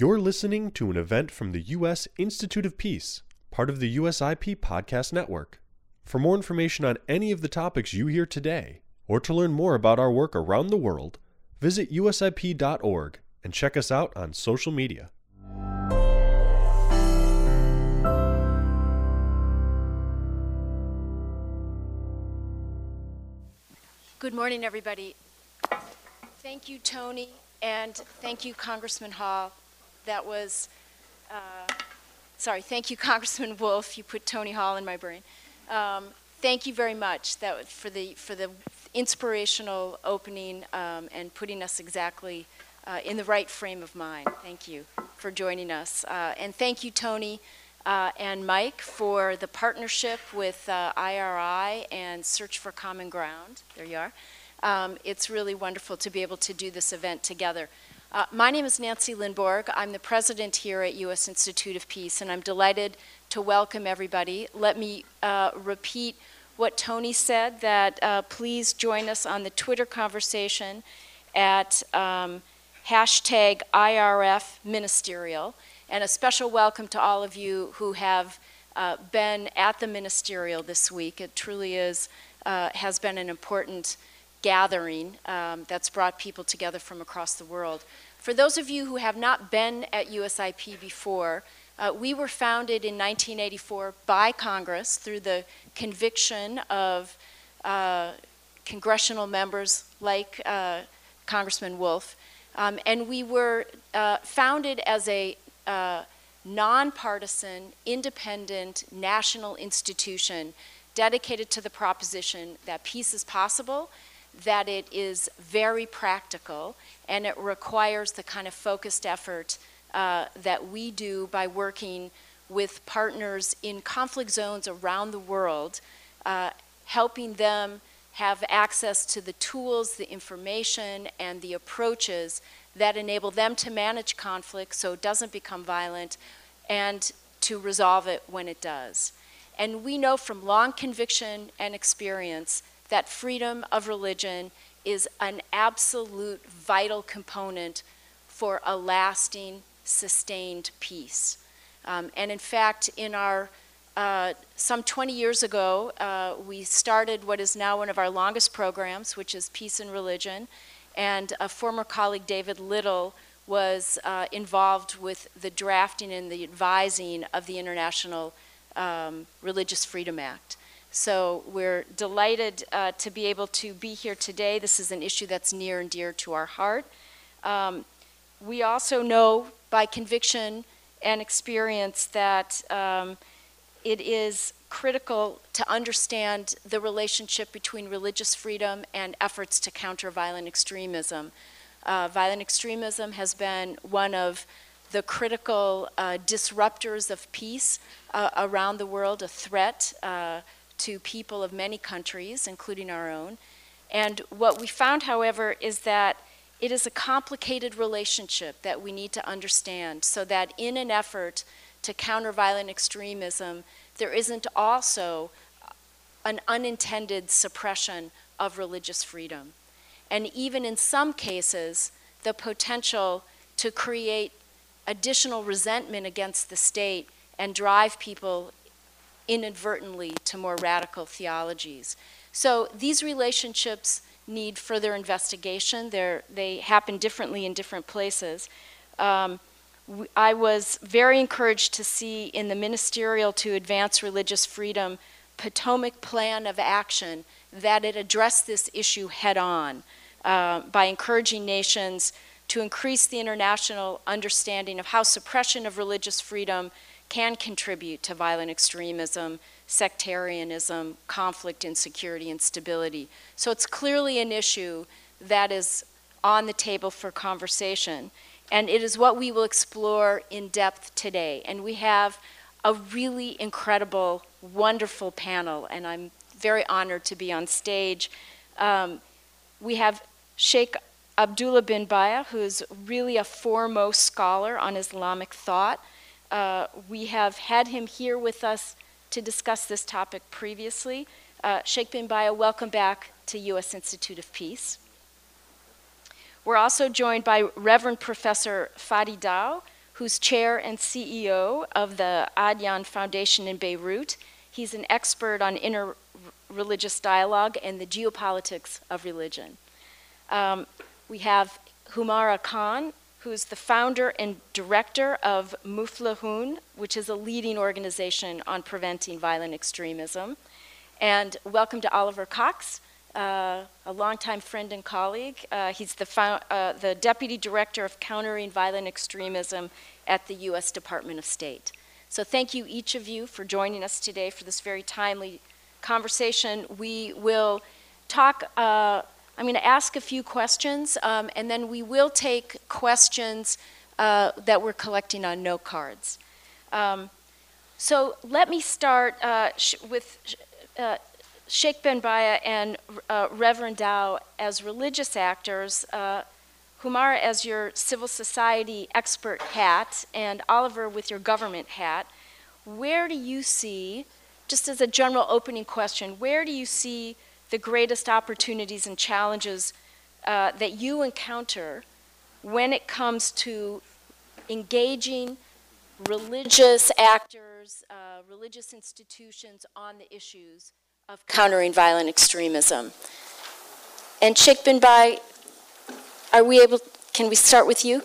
You're listening to an event from the U.S. Institute of Peace, part of the USIP Podcast Network. For more information on any of the topics you hear today, or to learn more about our work around the world, visit usip.org and check us out on social media. Good morning, everybody. Thank you, Tony, and thank you, Congressman Hall. That was, uh, sorry, thank you, Congressman Wolf. You put Tony Hall in my brain. Um, thank you very much that, for, the, for the inspirational opening um, and putting us exactly uh, in the right frame of mind. Thank you for joining us. Uh, and thank you, Tony uh, and Mike, for the partnership with uh, IRI and Search for Common Ground. There you are. Um, it's really wonderful to be able to do this event together. Uh, my name is Nancy Lindborg. I'm the president here at U.S. Institute of Peace, and I'm delighted to welcome everybody. Let me uh, repeat what Tony said, that uh, please join us on the Twitter conversation at um, hashtag IRF Ministerial. And a special welcome to all of you who have uh, been at the ministerial this week. It truly is, uh, has been an important gathering um, that's brought people together from across the world. For those of you who have not been at USIP before, uh, we were founded in 1984 by Congress through the conviction of uh, congressional members like uh, Congressman Wolf. Um, and we were uh, founded as a uh, nonpartisan, independent national institution dedicated to the proposition that peace is possible, that it is very practical, and it requires the kind of focused effort uh, that we do by working with partners in conflict zones around the world, uh, helping them have access to the tools, the information, and the approaches that enable them to manage conflict so it doesn't become violent and to resolve it when it does. And we know from long conviction and experience that freedom of religion is an absolute vital component for a lasting, sustained peace. Um, and in fact, in our uh, some 20 years ago, uh, we started what is now one of our longest programs, which is Peace and Religion and a former colleague, David Little, was uh, involved with the drafting and the advising of the International um, Religious Freedom Act. So we're delighted uh, to be able to be here today. This is an issue that's near and dear to our heart. Um, we also know by conviction and experience that um, it is critical to understand the relationship between religious freedom and efforts to counter violent extremism. Uh, violent extremism has been one of the critical uh, disruptors of peace uh, around the world, a threat uh, to people of many countries, including our own. And what we found, however, is that it is a complicated relationship that we need to understand so that in an effort to counter violent extremism, there isn't also an unintended suppression of religious freedom. And even in some cases, the potential to create additional resentment against the state and drive people inadvertently to more radical theologies. So these relationships need further investigation. They're, they happen differently in different places. Um, I was very encouraged to see in the Ministerial to Advance Religious Freedom Potomac Plan of Action that it addressed this issue head on uh, by encouraging nations to increase the international understanding of how suppression of religious freedom can contribute to violent extremism, sectarianism, conflict, insecurity, and stability. So it's clearly an issue that is on the table for conversation. And it is what we will explore in depth today. And we have a really incredible, wonderful panel, and I'm very honored to be on stage. Um, we have Sheikh Abdullah bin Bayyah, who's really a foremost scholar on Islamic thought. Uh, we have had him here with us to discuss this topic previously. Uh, Sheikh bin Bayyah, welcome back to U.S. Institute of Peace. We're also joined by Reverend Professor Fadi Daw, who's chair and CEO of the Adyan Foundation in Beirut. He's an expert on interreligious dialogue and the geopolitics of religion. Um, we have Humara Khan, who's the founder and director of Muflihun, which is a leading organization on preventing violent extremism. And welcome to Oliver Cox, uh, a longtime friend and colleague. Uh, he's the, uh, the Deputy Director of Countering Violent Extremism at the U.S. Department of State. So thank you, each of you, for joining us today for this very timely conversation. We will talk, uh, I'm going to ask a few questions, um, and then we will take questions uh, that we're collecting on note cards. Um, so let me start uh, with Sheikh bin Bayyah and uh, Reverend Daw as religious actors, uh, Humara as your civil society expert hat, and Oliver with your government hat, where do you see, just as a general opening question, where do you see the greatest opportunities and challenges uh, that you encounter when it comes to engaging religious actors, uh, religious institutions on the issues of countering violent extremism. And Sheikh bin Bayyah, are we able, can we start with you?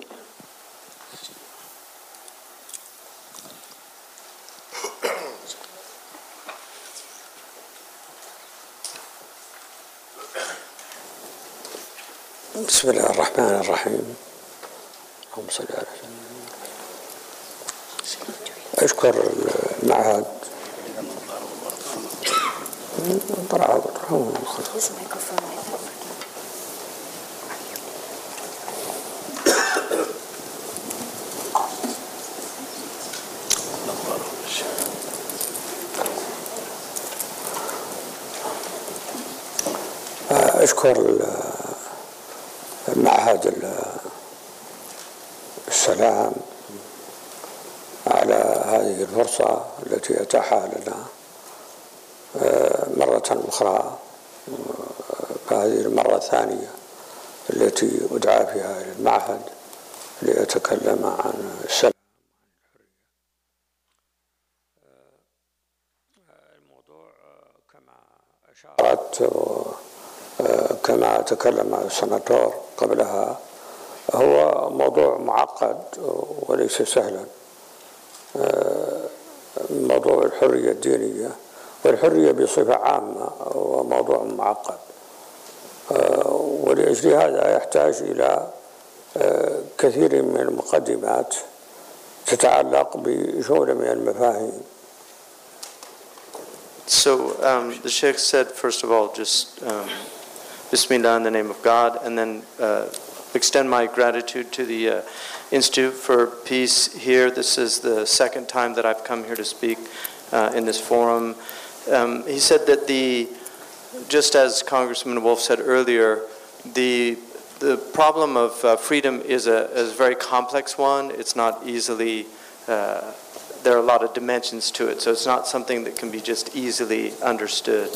بسم الله الرحمن الرحيم. اللهم صل على أشكر المعهد. أشكر معهد السلام على هذه الفرصة التي أتاحها لنا مرة أخرى فهذه المرة الثانية التي أدعى فيها إلى المعهد لأتكلم عن السلام الموضوع كما أشارت كما تكلم السناتور قبلها هو موضوع معقد وليس سهلا. موضوع الحرية الدينية والحرية بصفة عامة هو موضوع معقد. ولأجل هذا يحتاج إلى كثير من المقدمات تتعلق بجملة من المفاهيم. So um, the Sheikh said, first of all, just um, Bismillah in the name of God, and then uh, extend my gratitude to the uh, Institute for Peace here. This is the second time that I've come here to speak uh, in this forum. Um, he said that the, just as Congressman Wolf said earlier, the the problem of uh, freedom is a, is a very complex one. It's not easily, uh, there are a lot of dimensions to it, so it's not something that can be just easily understood.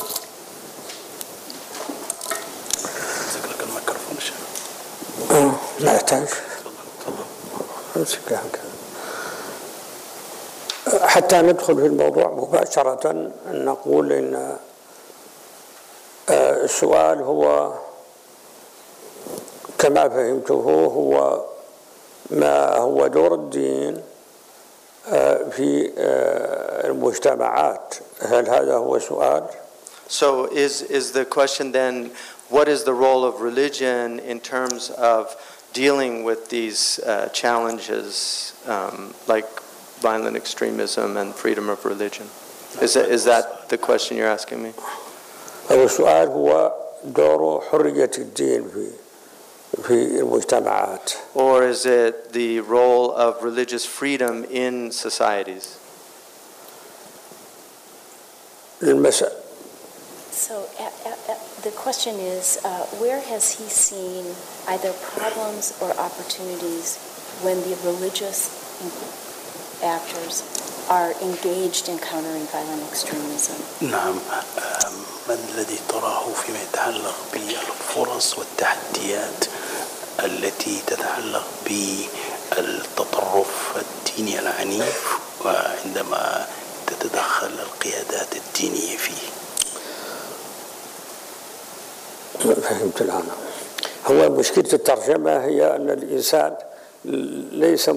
حتى ندخل في الموضوع مباشرة نقول إن السؤال هو كما فهمته هو ما هو دور الدين في المجتمعات؟ هل هذا هو سؤال؟ So is, is the question then, what is the role of religion in terms of dealing with these uh, challenges um, like violent extremism and freedom of religion? Is that, is that the question you're asking me? السؤال هو دور حرية الدين في في المجتمعات. Or is it the role of religious freedom in societies? المسألة So uh, uh, uh, the question is, uh, where has he seen either problems or opportunities when the religious actors are engaged in countering violent extremism? نعم ما الذي تراه فيما يتعلق بالفرص والتحديات التي تتعلق بالتطرف الديني العنيف وعندما تتدخل القيادات الدينية فيه فهمت الآن هو مشكلة الترجمة هي أن الإنسان ليس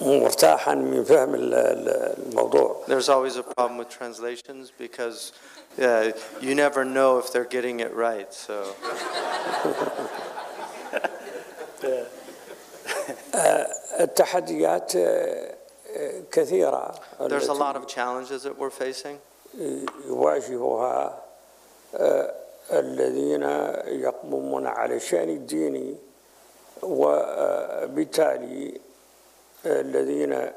مرتاحا من فهم ال- ال- الموضوع There's always a problem with translations because uh, you never know if they're getting it right. So التحديات آه، آه، كثيرة there's a lot of challenges that we're facing. يواجهها آه، الذين يقومون على الشأن الديني وبالتالي الذين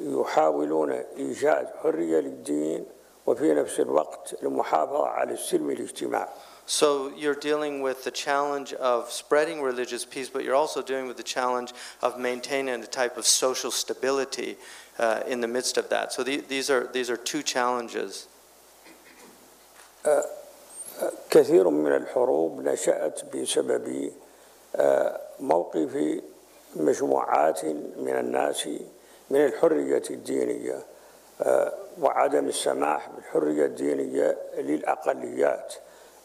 يحاولون إيجاد حرية للدين وفي نفس الوقت المحافظة على السلم الاجتماعي So you're dealing with the challenge of spreading religious peace, but you're also dealing with the challenge of maintaining a type of social stability uh, in the midst of that. So the, these are these are two challenges. كثير من الحروب نشأت بسبب آه، موقف مجموعات من الناس من الحرية الدينية آه، وعدم السماح بالحرية الدينية للأقليات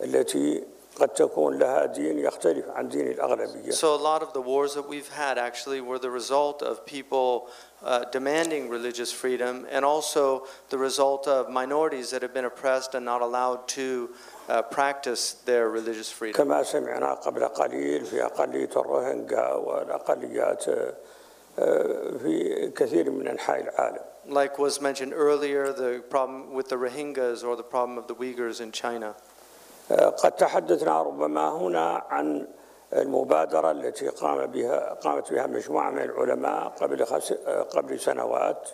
التي قد تكون لها دين يختلف عن دين الأغلبية So a lot of the wars that we've had actually were the result of people uh, demanding religious freedom, and also the result of minorities that have been oppressed and not allowed to uh, practice their religious freedom. كما سمعنا قبل قليل في أقلية الروهينجا والأقليات آه، آه، في كثير من أنحاء العالم Like was mentioned earlier, the problem with the Rohingyas or the problem of the Uyghurs in China. قد تحدثنا ربما هنا عن المبادرة التي قام بها قامت بها مجموعة من العلماء قبل خس قبل سنوات.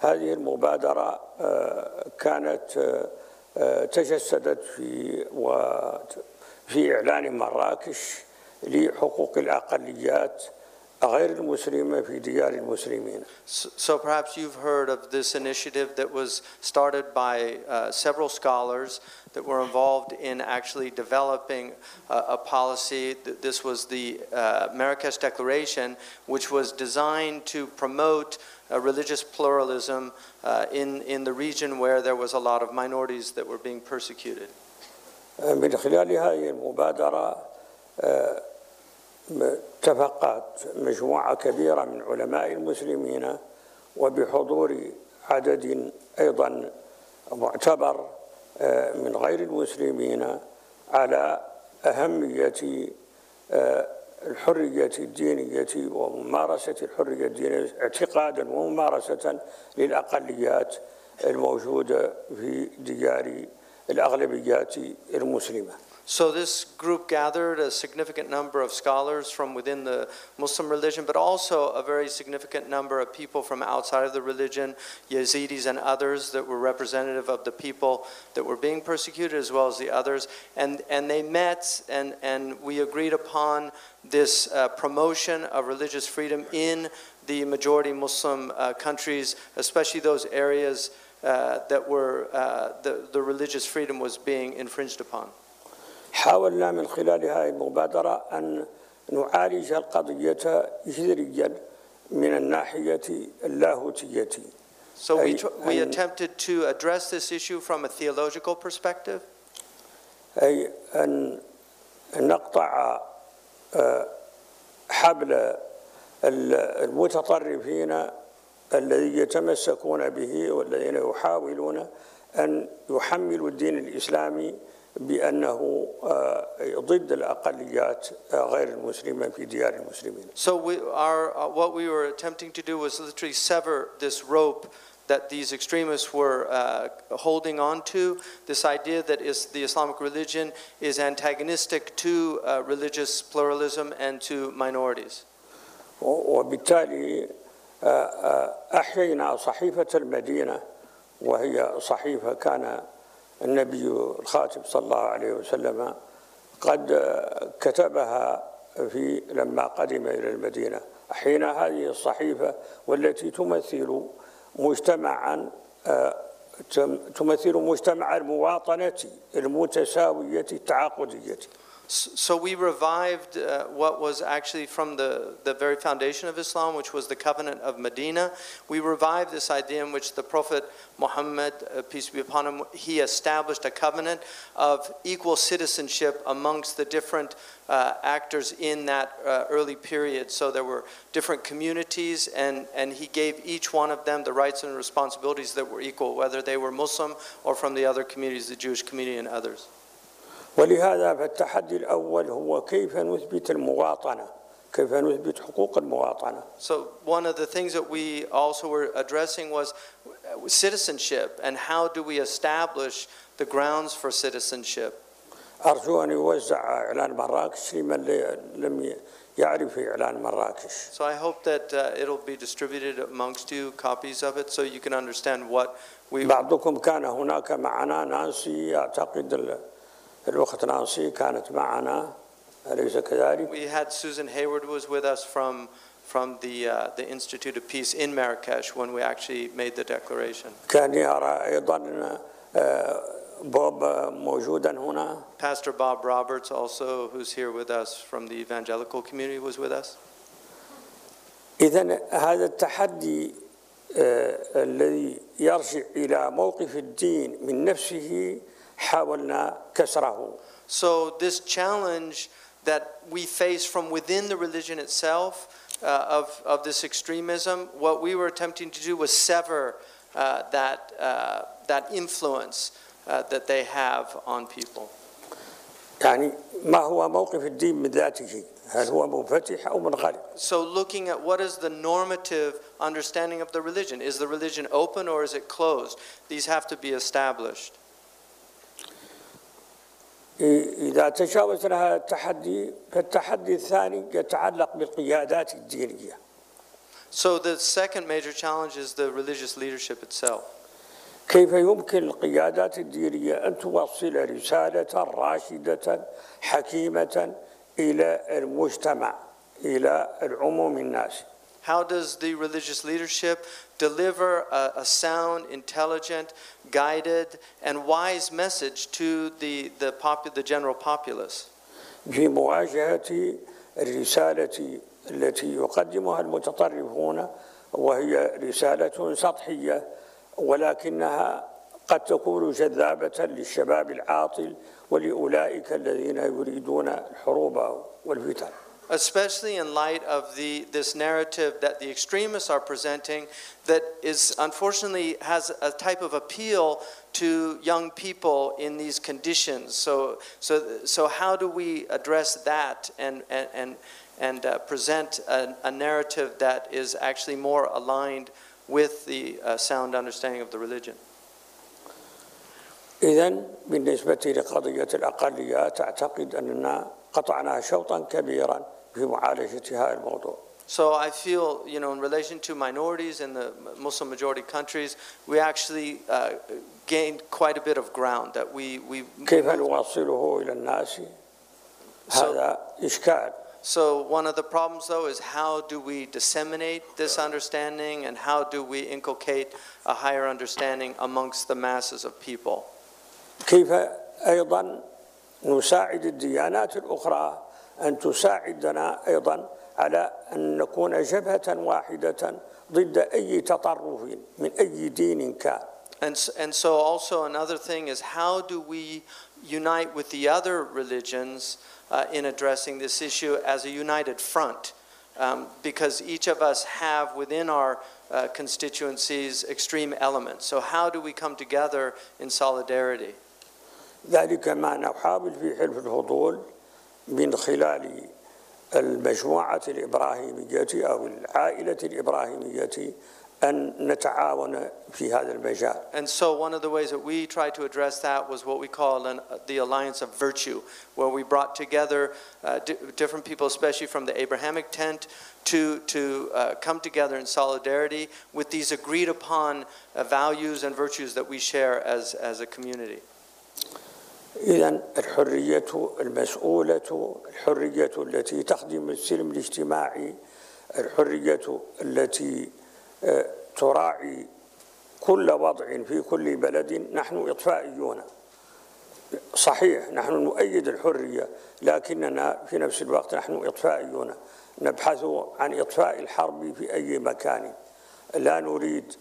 هذه المبادرة آه، كانت آه، آه، تجسدت في وفي إعلان مراكش لحقوق الأقليات غير المسلمة في ديار المسلمين. So perhaps you've heard of this initiative that was started by uh, several scholars that were involved in actually developing a, a policy. Th- This was the uh, Marrakesh Declaration, which was designed to promote uh, religious pluralism uh, in, in the region where there was a lot of minorities that were being persecuted. من خلال هذه المبادرة آه، اتفقت مجموعة كبيرة من علماء المسلمين وبحضور عدد أيضا معتبر آه، من غير المسلمين على أهمية آه، الحرية الدينية وممارسة الحرية الدينية اعتقادا وممارسة للأقليات الموجودة في ديار الأغلبيات المسلمة. So this group gathered a significant number of scholars from within the Muslim religion, but also a very significant number of people from outside of the religion, Yazidis and others that were representative of the people that were being persecuted, as well as the others. And, and they met and, and we agreed upon this uh, promotion of religious freedom in the majority Muslim uh, countries, especially those areas uh, that were, uh, the, the religious freedom was being infringed upon. حاولنا من خلال هذه المبادرة أن نعالج القضية جذريا من الناحية اللاهوتية So we, we attempted to address this issue from a theological perspective. أي أن نقطع آه، حبل ال- المتطرفين الذي يتمسكون به والذين يحاولون أن يحملوا الدين الإسلامي بأنه آه، ضد الأقليات آه، غير المسلمة في ديار المسلمين So we, our, uh, what we were attempting to do was literally sever this rope that these extremists were uh, holding on to, this idea that is the Islamic religion is antagonistic to uh, religious pluralism and to minorities. وبالتالي آه، آه، أحيينا صحيفة المدينة وهي صحيفة كان النبي الخاتم صلى الله عليه وسلم قد كتبها في لما قدم إلى المدينة. أحيينا هذه الصحيفة والتي تمثل مجتمعا آه، تم- تمثل مجتمع المواطنة المتساوية التعاقدية. So we revived uh, what was actually from the, the very foundation of Islam, which was the covenant of Medina. We revived this idea in which the Prophet Muhammad, uh, peace be upon him, he established a covenant of equal citizenship amongst the different uh, actors in that uh, early period. So there were different communities, and, and he gave each one of them the rights and responsibilities that were equal, whether they were Muslim or from the other communities, the Jewish community and others. ولهذا فالتحدي الأول هو كيف نثبت المواطنة كيف نثبت حقوق المواطنة So one of the things that we also were addressing was citizenship and how do we establish the grounds for citizenship. أرجو أن يوزع إعلان مراكش لمن لم يعرف إعلان مراكش So I hope that uh, it'll be distributed amongst you, copies of it, so you can understand what we. بعضكم كان هناك معنا نانسي أعتقد ال- الأخت نانسي كانت معنا أليس كذلك؟ We had Susan Hayward was with us from, from the, uh, the Institute of Peace in Marrakesh when we actually made the declaration. كان يرى أيضا آه، بوب موجودا هنا Pastor Bob Roberts also, who's here with us from the evangelical community, was with us. إذا هذا التحدي آه، الذي يرجع إلى موقف الدين من نفسه حاولنا كسره So this challenge that we face from within the religion itself uh, of, of this extremism, what we were attempting to do was sever uh, that, uh, that influence uh, that they have on people. يعني ما هو موقف الدين من ذاته هل هو منفتح أو منغلق So looking at what is the normative understanding of the religion. Is the religion open or is it closed? These have to be established. إذا تجاوزنا هذا التحدي فالتحدي الثاني يتعلق بالقيادات الدينية So the second major challenge is the religious leadership itself. كيف يمكن القيادات الدينية أن توصل رسالة راشدة حكيمة إلى المجتمع إلى العموم الناس How does the religious leadership deliver a, a sound, intelligent, guided, and wise message to the, the, popu- the general populace? في مواجهة الرسالة التي يقدمها المتطرفون وهي رسالة سطحية ولكنها قد تكون جذابة للشباب العاطل ولأولئك الذين يريدون الحروب والفتن Especially in light of the, this narrative that the extremists are presenting, that is unfortunately has a type of appeal to young people in these conditions. So, so, so how do we address that and, and, and, and uh, present a, a narrative that is actually more aligned with the uh, sound understanding of the religion? إذا بالنسبة لقضية الأقليات أعتقد أننا قطعنا شوطا كبيرا في معالجة هذا الموضوع So I feel, you know, in relation to minorities in the Muslim majority countries, we actually uh, gained quite a bit of ground that we, we كيف نوصله إلى الناس هذا إشكال So one of the problems though is how do we disseminate this understanding and how do we inculcate a higher understanding amongst the masses of people? كيف أيضا نساعد الديانات الأخرى أن تساعدنا أيضا على أن نكون جبهة واحدة ضد أي تطرف من أي دين كان And, s- and so also another thing is how do we unite with the other religions uh, in addressing this issue as a united front? Um, because each of us have within our uh, constituencies extreme elements. So how do we come together in solidarity? ذلك ما نحاول في حلف الفضول من خلال المجموعة الإبراهيمية أو العائلة الإبراهيمية أن نتعاون في هذا المجال And so one of the ways that we tried to address that was what we call an, the alliance of virtue, where we brought together uh, di- different people, especially from the Abrahamic tent, to, to uh, come together in solidarity with these agreed upon uh, values and virtues that we share as, as a community. إذا الحرية المسؤولة الحرية التي تخدم السلم الاجتماعي الحرية التي آه، تراعي كل وضع في كل بلد نحن إطفائيون. صحيح نحن نؤيد الحرية لكننا في نفس الوقت نحن إطفائيون. نبحث عن إطفاء الحرب في أي مكان. لا نريد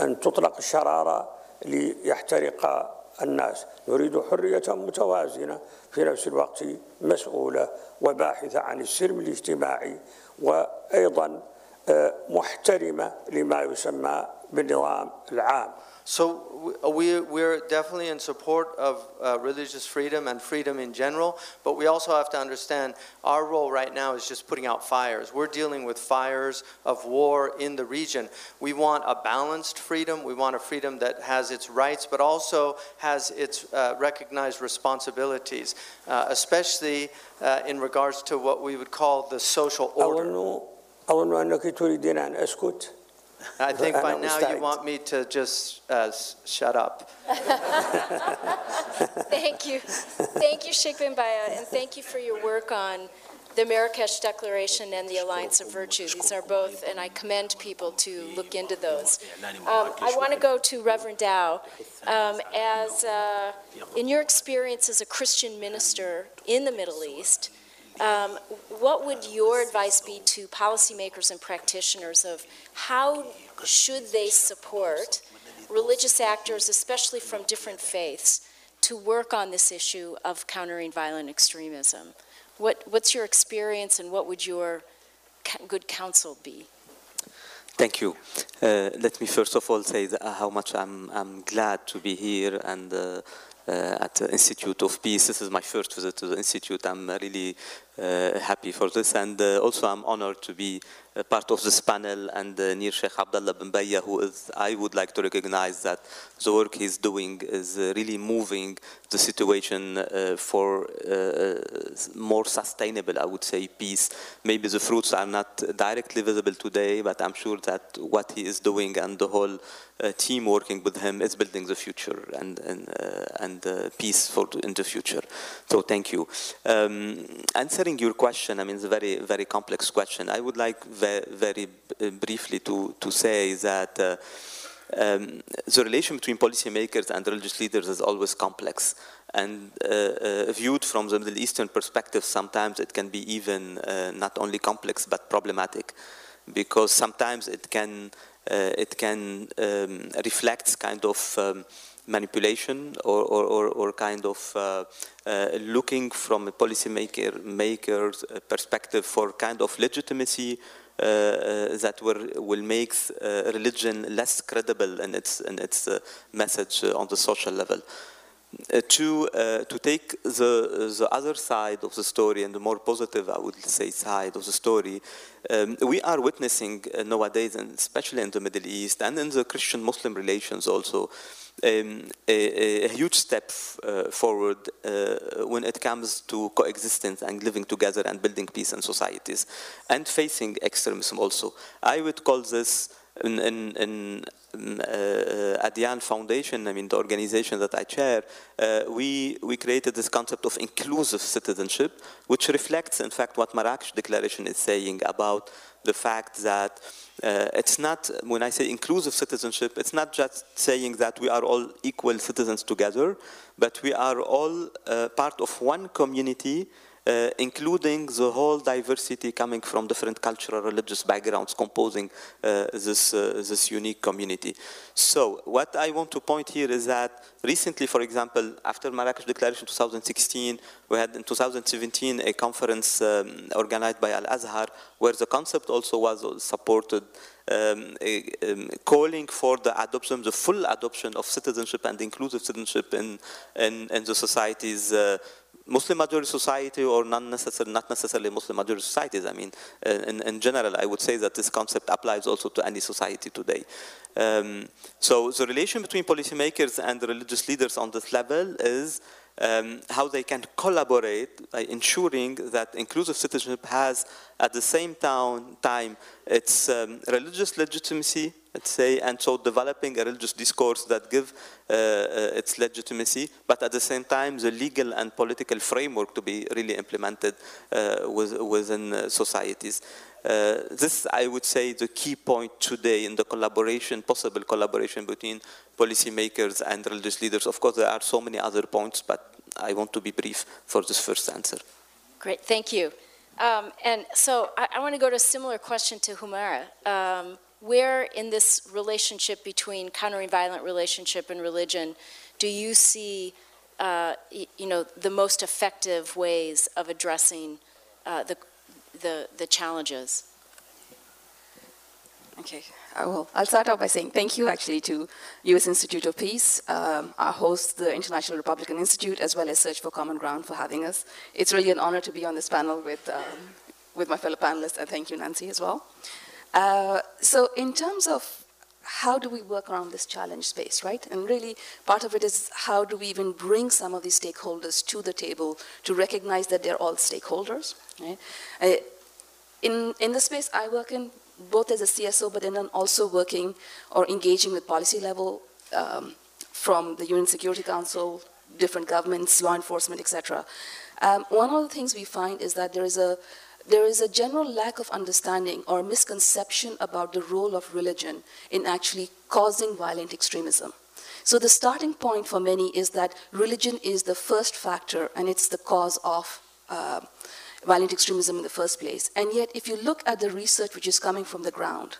أن تطلق الشرارة ليحترق الناس. نريد حرية متوازنة في نفس الوقت مسؤولة وباحثة عن السلم الاجتماعي وأيضا محترمة لما يسمى بالنظام العام. So we, we're definitely in support of uh, religious freedom and freedom in general, but we also have to understand our role right now is just putting out fires. We're dealing with fires of war in the region. We want a balanced freedom. We want a freedom that has its rights, but also has its uh, recognized responsibilities, uh, especially uh, in regards to what we would call the social order. I think by now you want me to just uh, shut up. thank you. Thank you, Sheikh bin Bayyah, and thank you for your work on the Marrakesh Declaration and the Alliance of Virtue. These are both, and I commend people to look into those. Um, I want to go to Reverend Daw. Um, as uh, in your experience as a Christian minister in the Middle East, um, what would your advice be to policymakers and practitioners of how should they support religious actors, especially from different faiths, to work on this issue of countering violent extremism? What, what's your experience and what would your good counsel be? Thank you. Uh, let me first of all say uh, how much I'm, I'm glad to be here and uh, at the Institute of Peace. This is my first visit to the Institute. I'm really uh, happy for this, and uh, also I'm honored to be part of this panel and uh, near Sheikh Abdullah bin Bayyah, who is, I would like to recognize that the work he's doing is uh, really moving the situation uh, for uh, more sustainable, I would say, peace. Maybe the fruits are not directly visible today, but I'm sure that what he is doing and the whole uh, team working with him is building the future and and uh, and uh, peace for in the future. So thank you. Um, answering your question, I mean, it's a very very complex question. I would like ve- very briefly to to say that. Uh, um, the relation between policymakers and religious leaders is always complex. And uh, uh, viewed from the Middle Eastern perspective, sometimes it can be even uh, not only complex but problematic, because sometimes it can uh, it can um, reflect kind of um, manipulation or, or, or, or kind of uh, uh, looking from a policymaker maker's uh, perspective for kind of legitimacy uh, uh, that will, will make uh, religion less credible in its, in its message on the social level. To, to take the, the other side of the story and the more positive, I would say, side of the story, um, we are witnessing nowadays, and especially in the Middle East and in the Christian-Muslim relations also, um, a, a huge step uh, forward uh, when it comes to coexistence and living together and building peace in societies and facing extremism also. I would call this in, in, in uh, Adyan Foundation, I mean the organization that I chair, uh, we, we created this concept of inclusive citizenship, which reflects in fact what Marrakesh Declaration is saying about the fact that uh, it's not, when I say inclusive citizenship, it's not just saying that we are all equal citizens together, but we are all uh, part of one community uh, including the whole diversity coming from different cultural, religious backgrounds composing uh, this, uh, this unique community. So what I want to point here is that recently, for example, after Marrakesh Declaration 2016, we had in 2017 a conference um, organized by Al-Azhar where the concept also was supported um, um, calling for the adoption, the full adoption of citizenship and inclusive citizenship in, in, in the societies uh, Muslim majority society or not necessarily, not necessarily Muslim majority societies. I mean, uh, in, in general, I would say that this concept applies also to any society today. Um, so the relation between policymakers and religious leaders on this level is um, how they can collaborate by ensuring that inclusive citizenship has at the same time, its um, religious legitimacy, let's say, and so developing a religious discourse that give uh, uh, its legitimacy, but at the same time the legal and political framework to be really implemented uh, with, within uh, societies. Uh, this, I would say, the key point today in the collaboration, possible collaboration between policymakers and religious leaders. Of course, there are so many other points, but I want to be brief for this first answer. Great, thank you. Um, and so I, I want to go to a similar question to Humara. Um, where in this relationship between countering violent relationship and religion do you see, uh, you know, the most effective ways of addressing uh, the, the, the challenges? Okay, I will. I'll start off by saying thank you actually to U.S. Institute of Peace, um, our host, the International Republican Institute, as well as Search for Common Ground for having us. It's really an honor to be on this panel with, um, with my fellow panelists, and thank you, Nancy, as well. Uh, so in terms of how do we work around this challenge space, right? And really, part of it is how do we even bring some of these stakeholders to the table to recognize that they're all stakeholders, right? Uh, in, in the space I work in, both as a CSO, but then also working or engaging with policy level um, from the UN Security Council, different governments, law enforcement, etc. Um, one of the things we find is that there is a there is a general lack of understanding or misconception about the role of religion in actually causing violent extremism. So the starting point for many is that religion is the first factor and it's the cause of uh, violent extremism in the first place. And yet, if you look at the research which is coming from the ground,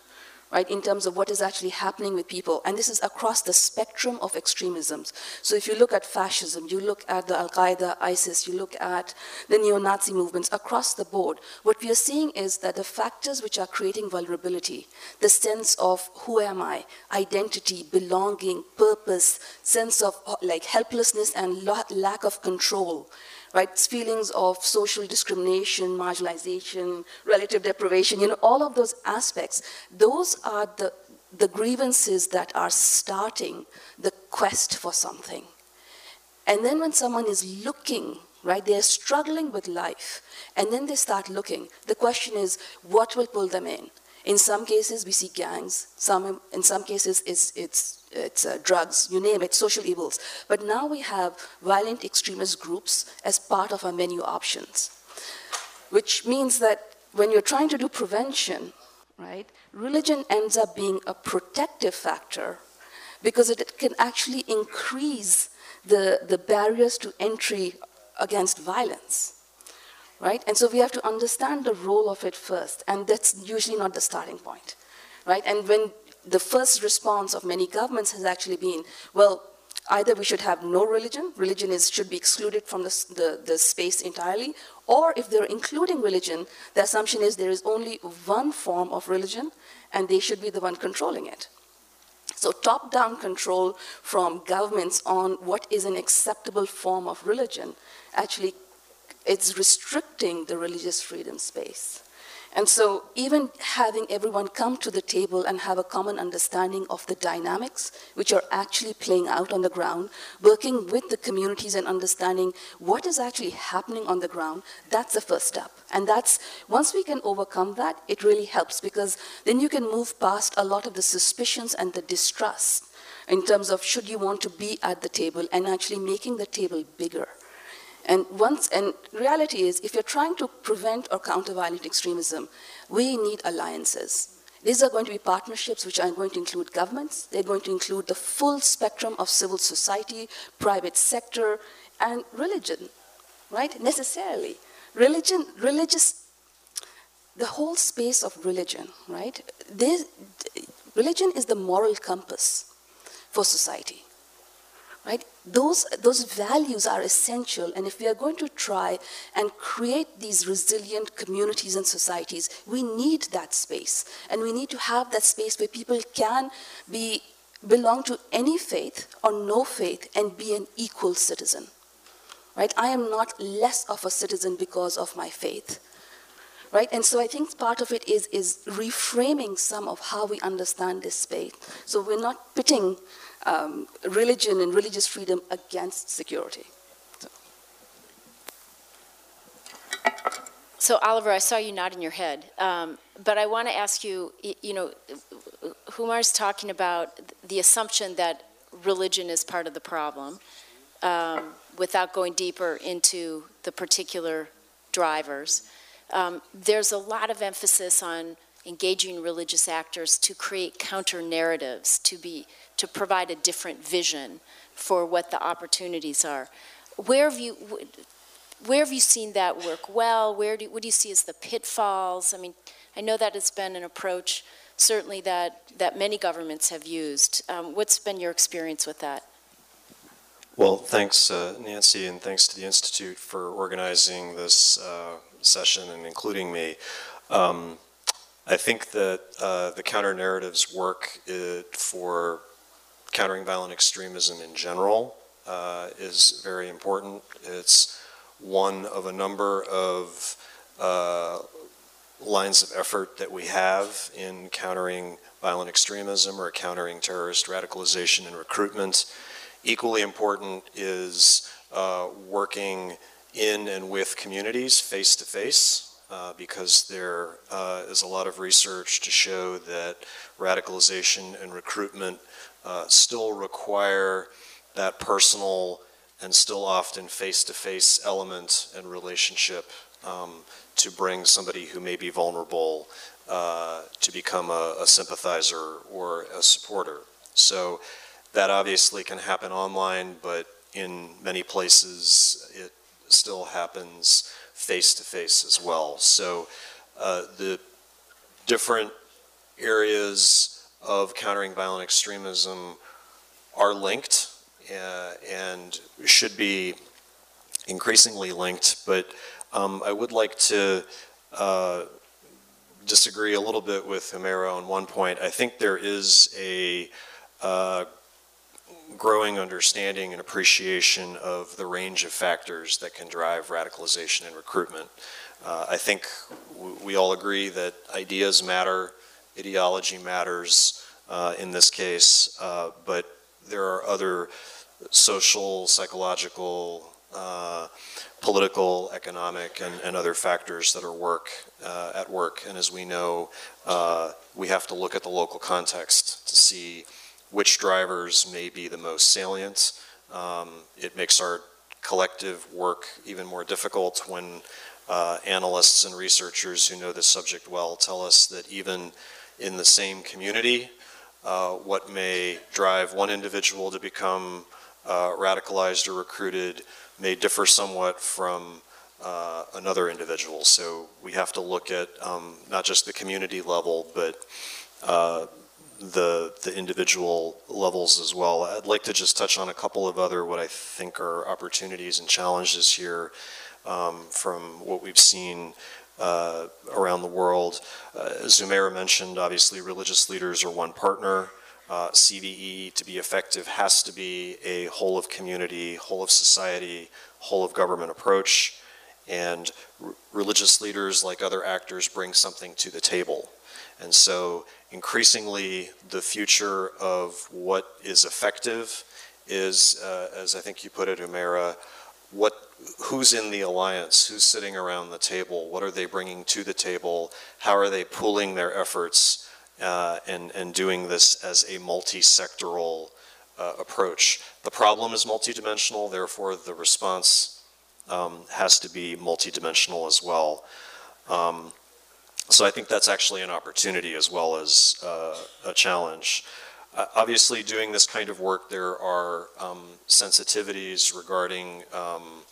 right, in terms of what is actually happening with people, and this is across the spectrum of extremisms. So if you look at fascism, you look at the Al Qaeda, ISIS, you look at the neo Nazi movements across the board, what we are seeing is that the factors which are creating vulnerability, the sense of who am I, identity, belonging, purpose, sense of like helplessness and lack of control, right? Feelings of social discrimination, marginalization, relative deprivation, you know, all of those aspects, those are the, the grievances that are starting the quest for something. And then when someone is looking, right, they're struggling with life, and then they start looking, the question is, what will pull them in? In some cases, we see gangs. Some, in some cases, it's, it's, it's uh, drugs, you name it, social evils. But now we have violent extremist groups as part of our menu options, which means that when you're trying to do prevention, right, religion ends up being a protective factor because it can actually increase the, the barriers to entry against violence right? And so we have to understand the role of it first, and that's usually not the starting point, right? And when the first response of many governments has actually been, well, either we should have no religion, religion is, should be excluded from the, the, the space entirely, or if they're including religion, the assumption is there is only one form of religion, and they should be the one controlling it. So top-down control from governments on what is an acceptable form of religion actually it's restricting the religious freedom space. And so, even having everyone come to the table and have a common understanding of the dynamics which are actually playing out on the ground, working with the communities and understanding what is actually happening on the ground, that's the first step. And that's, once we can overcome that, it really helps because then you can move past a lot of the suspicions and the distrust in terms of should you want to be at the table and actually making the table bigger. And once, and reality is, if you're trying to prevent or counter violent extremism, we need alliances. These are going to be partnerships which are going to include governments. They're going to include the full spectrum of civil society, private sector, and religion, right? Necessarily. Religion, religious, the whole space of religion, right? This, religion is the moral compass for society right? Those, those values are essential, and if we are going to try and create these resilient communities and societies, we need that space. And we need to have that space where people can be, belong to any faith or no faith and be an equal citizen. Right? I am not less of a citizen because of my faith. Right? And so I think part of it is, is reframing some of how we understand this space. So we're not pitting um, religion and religious freedom against security. So. Oliver, I saw you nodding your head, um, but I want to ask you, you know, Humar's talking about the assumption that religion is part of the problem um, without going deeper into the particular drivers. Um, there's a lot of emphasis on engaging religious actors to create counter narratives, to be to provide a different vision for what the opportunities are. where have you, where have you seen that work well? Where do, what do you see as the pitfalls? I mean, I know that has been an approach certainly that, that many governments have used. Um, What's been your experience with that? Well, thanks, uh, Nancy, and thanks to the Institute for organizing this uh, session and including me. Um, I think that uh, the counter narratives work uh, for countering violent extremism in general uh, is very important. It's one of a number of uh, lines of effort that we have in countering violent extremism or countering terrorist radicalization and recruitment. Equally important is uh, working in and with communities face to face. because there uh, is a lot of research to show that radicalization and recruitment uh, still require that personal and still often face-to-face element and relationship um, to bring somebody who may be vulnerable uh, to become a, a sympathizer or a supporter. So that obviously can happen online, but in many places it still happens face-to-face as well. So uh, the different areas of countering violent extremism are linked uh, and should be increasingly linked, but um, I would like to uh, disagree a little bit with Humera on one point. I think there is a uh, growing understanding and appreciation of the range of factors that can drive radicalization and recruitment. Uh, I think we all agree that ideas matter, ideology matters uh, in this case, uh, but there are other social, psychological, uh, political, economic, and, and, other factors that are work uh, at work. And as we know, uh, we have to look at the local context to see which drivers may be the most salient. Um, it makes our collective work even more difficult when uh, analysts and researchers who know this subject well tell us that even in the same community, uh, what may drive one individual to become uh, radicalized or recruited may differ somewhat from uh, another individual. So we have to look at um, not just the community level, but uh, the the individual levels as well. I'd like to just touch on a couple of other what I think are opportunities and challenges here um, from what we've seen uh, around the world. Uh, as Humera mentioned, obviously religious leaders are one partner. Uh, CVE to be effective has to be a whole of community, whole of society, whole of government approach. And religious leaders, like other actors, bring something to the table. And so increasingly the future of what is effective is, uh, as I think you put it, Humera, what, who's in the alliance, who's sitting around the table, what are they bringing to the table, how are they pooling their efforts uh, and, and doing this as a multi-sectoral uh, approach. The problem is multidimensional, therefore the response um, has to be multidimensional as well. Um, so I think that's actually an opportunity as well as uh, a challenge. Uh, obviously, doing this kind of work, there are um, sensitivities regarding um,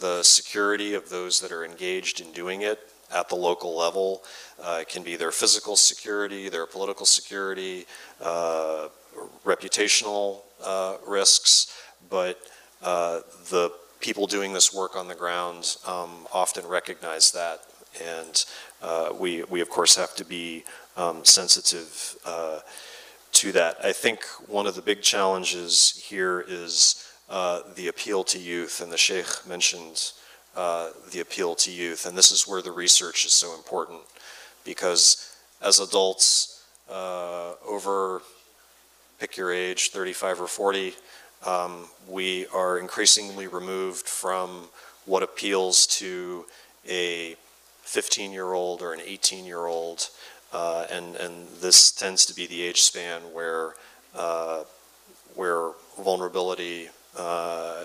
the security of those that are engaged in doing it at the local level. Uh, it can be their physical security, their political security, uh, reputational uh, risks, but uh, the people doing this work on the ground um, often recognize that. And uh, we, we, of course, have to be um, sensitive uh, to that. I think one of the big challenges here is the appeal to youth, and the Sheikh mentioned uh, the appeal to youth. And this is where the research is so important because as adults uh, over, pick your age, 35 or 40, um, we are increasingly removed from what appeals to a 15 year old or an 18 year old. Uh, and, and this tends to be the age span where, uh, where vulnerability uh,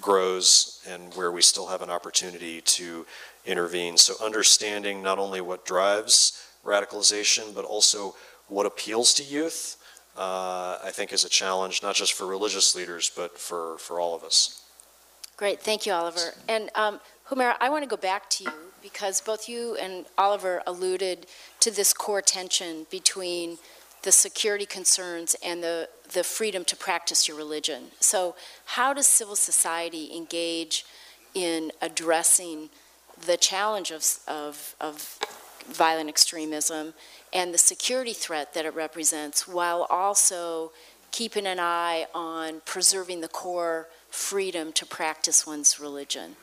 grows and where we still have an opportunity to intervene. So understanding not only what drives radicalization, but also what appeals to youth, uh, I think is a challenge, not just for religious leaders, but for, for all of us. Great, thank you, Oliver. And um, Humera, I want to go back to you because both you and Oliver alluded to this core tension between the security concerns and the, the freedom to practice your religion. So, how does civil society engage in addressing the challenge of, of, of violent extremism and the security threat that it represents while also keeping an eye on preserving the core freedom to practice one's religion?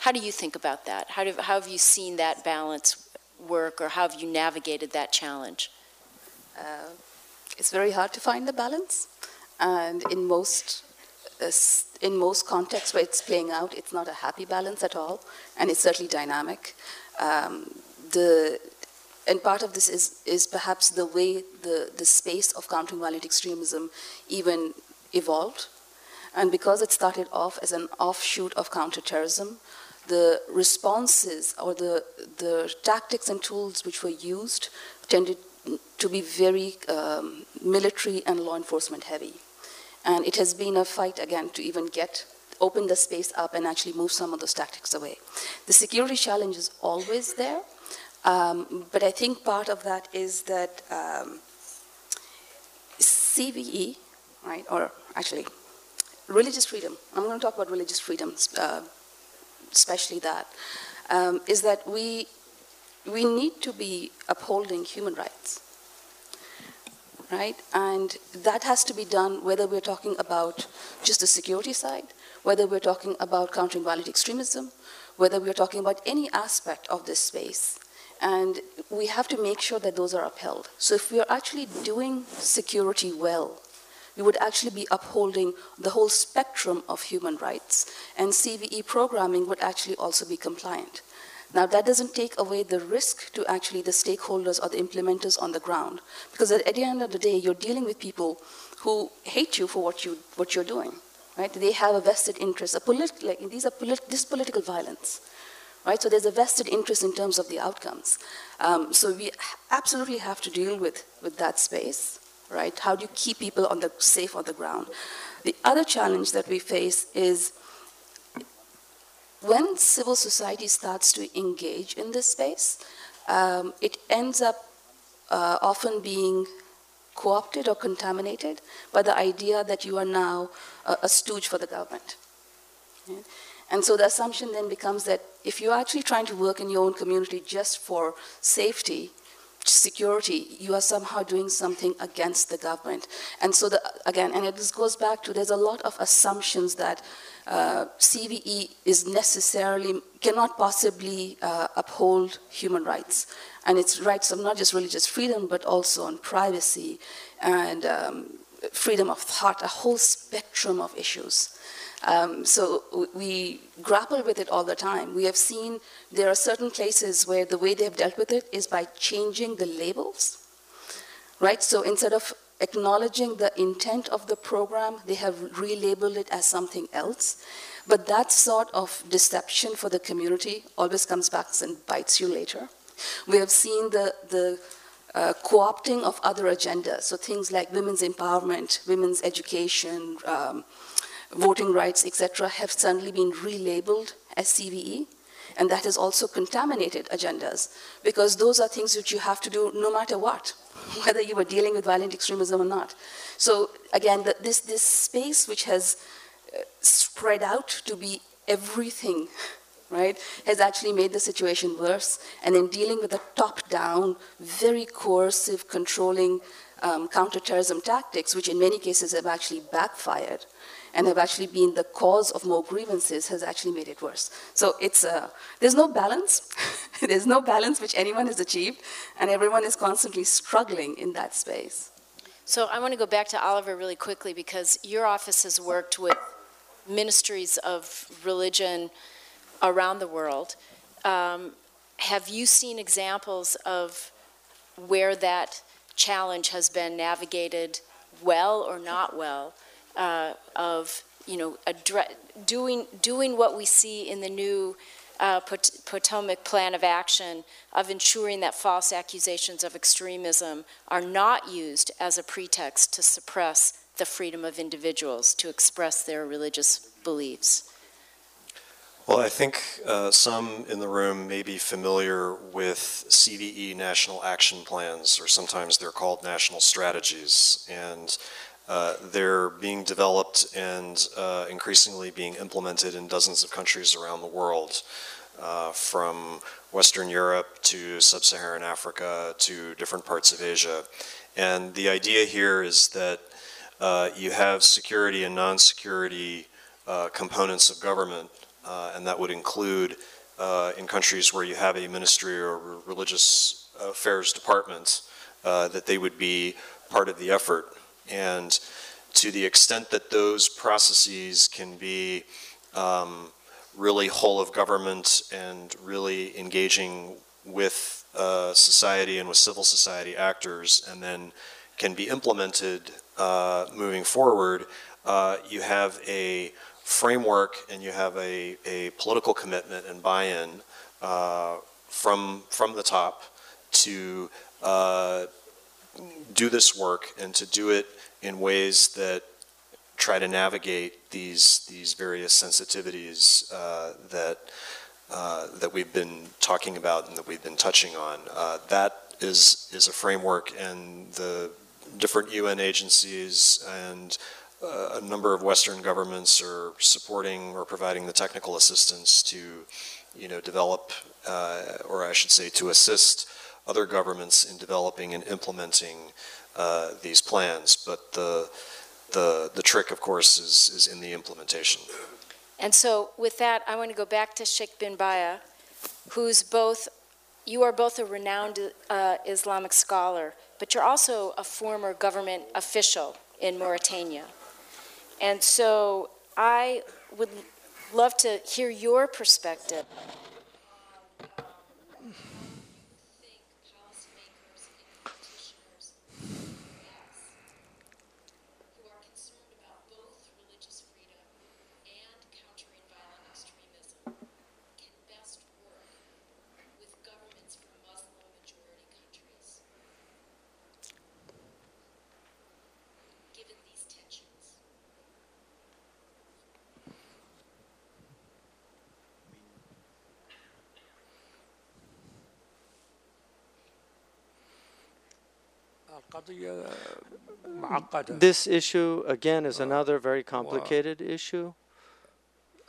How do you think about that? How, do, how have you seen that balance work or how have you navigated that challenge? Uh, it's very hard to find the balance, and in most uh, in most contexts where it's playing out, it's not a happy balance at all, and it's certainly dynamic. Um, the and part of this is is perhaps the way the the space of countering violent extremism even evolved, and because it started off as an offshoot of counterterrorism, the responses or the the tactics and tools which were used tended to be very um, military and law enforcement heavy. And it has been a fight again to even get, open the space up and actually move some of those tactics away. The security challenge is always there, um, but I think part of that is that um, CVE, right, or actually religious freedom, I'm going to talk about religious freedom, uh, especially that, um, is that we we need to be upholding human rights, right? And that has to be done whether we're talking about just the security side, whether we're talking about countering violent extremism, whether we're talking about any aspect of this space. And we have to make sure that those are upheld. So if we are actually doing security well, we would actually be upholding the whole spectrum of human rights. And CVE programming would actually also be compliant. Now, that doesn't take away the risk to actually the stakeholders or the implementers on the ground, because at, the end of the day, you're dealing with people who hate you for what, you, what you're doing, right? They have a vested interest. A polit- like, these are polit- this political violence, right? So there's a vested interest in terms of the outcomes. Um, so we absolutely have to deal with, with that space, right? How do you keep people on the safe on the ground? The other challenge that we face is when civil society starts to engage in this space, um, it ends up uh, often being co opted or contaminated by the idea that you are now a, a stooge for the government. And so the assumption then becomes that if you're actually trying to work in your own community just for safety, security, you are somehow doing something against the government. And so, the, again, and it goes back to there's a lot of assumptions that uh, CVE is necessarily, cannot possibly uh, uphold human rights. And its rights of not just religious freedom, but also on privacy and um, freedom of thought, a whole spectrum of issues. Um, so we grapple with it all the time. We have seen there are certain places where the way they have dealt with it is by changing the labels, right? So instead of acknowledging the intent of the program, they have relabeled it as something else. But that sort of deception for the community always comes back and bites you later. We have seen the, the uh, co opting of other agendas, so things like women's empowerment, women's education, um, voting rights, etc., have suddenly been relabeled as CVE. And that has also contaminated agendas because those are things which you have to do no matter what, whether you were dealing with violent extremism or not. So, again, the, this, this space which has uh, spread out to be everything, right, has actually made the situation worse. And in dealing with the top down, very coercive, controlling um, counterterrorism tactics, which in many cases have actually backfired and have actually been the cause of more grievances has actually made it worse. So it's uh, there's no balance. there's no balance which anyone has achieved, and everyone is constantly struggling in that space. So I want to go back to Oliver really quickly because your office has worked with ministries of religion around the world. Um, have you seen examples of where that challenge has been navigated well or not well? Uh, of you know doing doing what we see in the new uh, Pot- Potomac Plan of Action of ensuring that false accusations of extremism are not used as a pretext to suppress the freedom of individuals to express their religious beliefs? Well, I think uh, some in the room may be familiar with CVE national action plans, or sometimes they're called national strategies. And uh, they're being developed and uh, increasingly being implemented in dozens of countries around the world, uh, from Western Europe to Sub Saharan Africa to different parts of Asia. And the idea here is that uh, you have security and non security uh, components of government, and that would include in countries where you have a ministry or religious affairs department, that they would be part of the effort. And to the extent that those processes can be um, really whole of government and really engaging with uh, society and with civil society actors, and then can be implemented uh, moving forward, uh, you have a framework and you have a, a political commitment and buy-in uh, from from the top to uh, do this work and to do it in ways that try to navigate these these various sensitivities uh, that uh, that we've been talking about and that we've been touching on. Uh, that is is a framework, and the different UN agencies and uh, a number of Western governments are supporting or providing the technical assistance to, you know, develop, uh, or I should say, to assist other governments in developing and implementing uh, these plans. But the, the, the trick, of course, is, is in the implementation. And so, with that, I want to go back to Sheikh bin Bayyah, who's both, you are both a renowned uh, Islamic scholar, but you're also a former government official in Mauritania. And so, I would love to hear your perspective This issue, again, is another very complicated issue.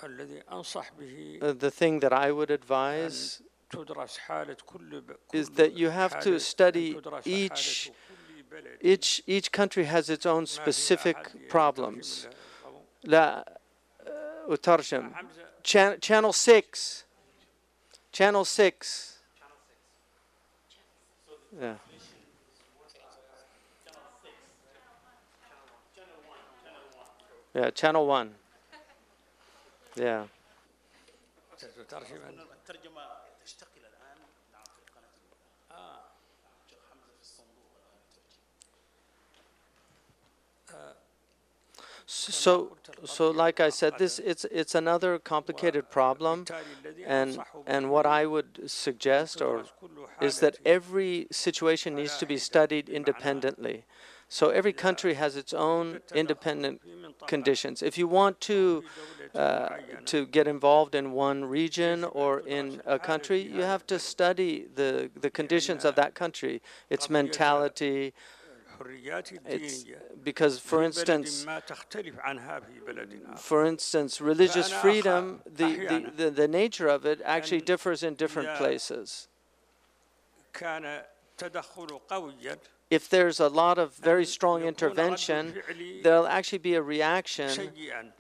Uh, the thing that I would advise is that you have to study each each each country has its own specific problems. La utarjim. channel six. Channel six. Yeah. Yeah, channel one. Yeah. Uh, so, so like I said, this it's it's another complicated problem, and and what I would suggest or is that every situation needs to be studied independently. So every country has its own independent conditions. If you want to uh, to get involved in one region or in a country, you have to study the the conditions of that country, its mentality. It's because, for instance, for instance, religious freedom, the, the, the, the nature of it actually differs in different places if there's a lot of very strong intervention, there'll actually be a reaction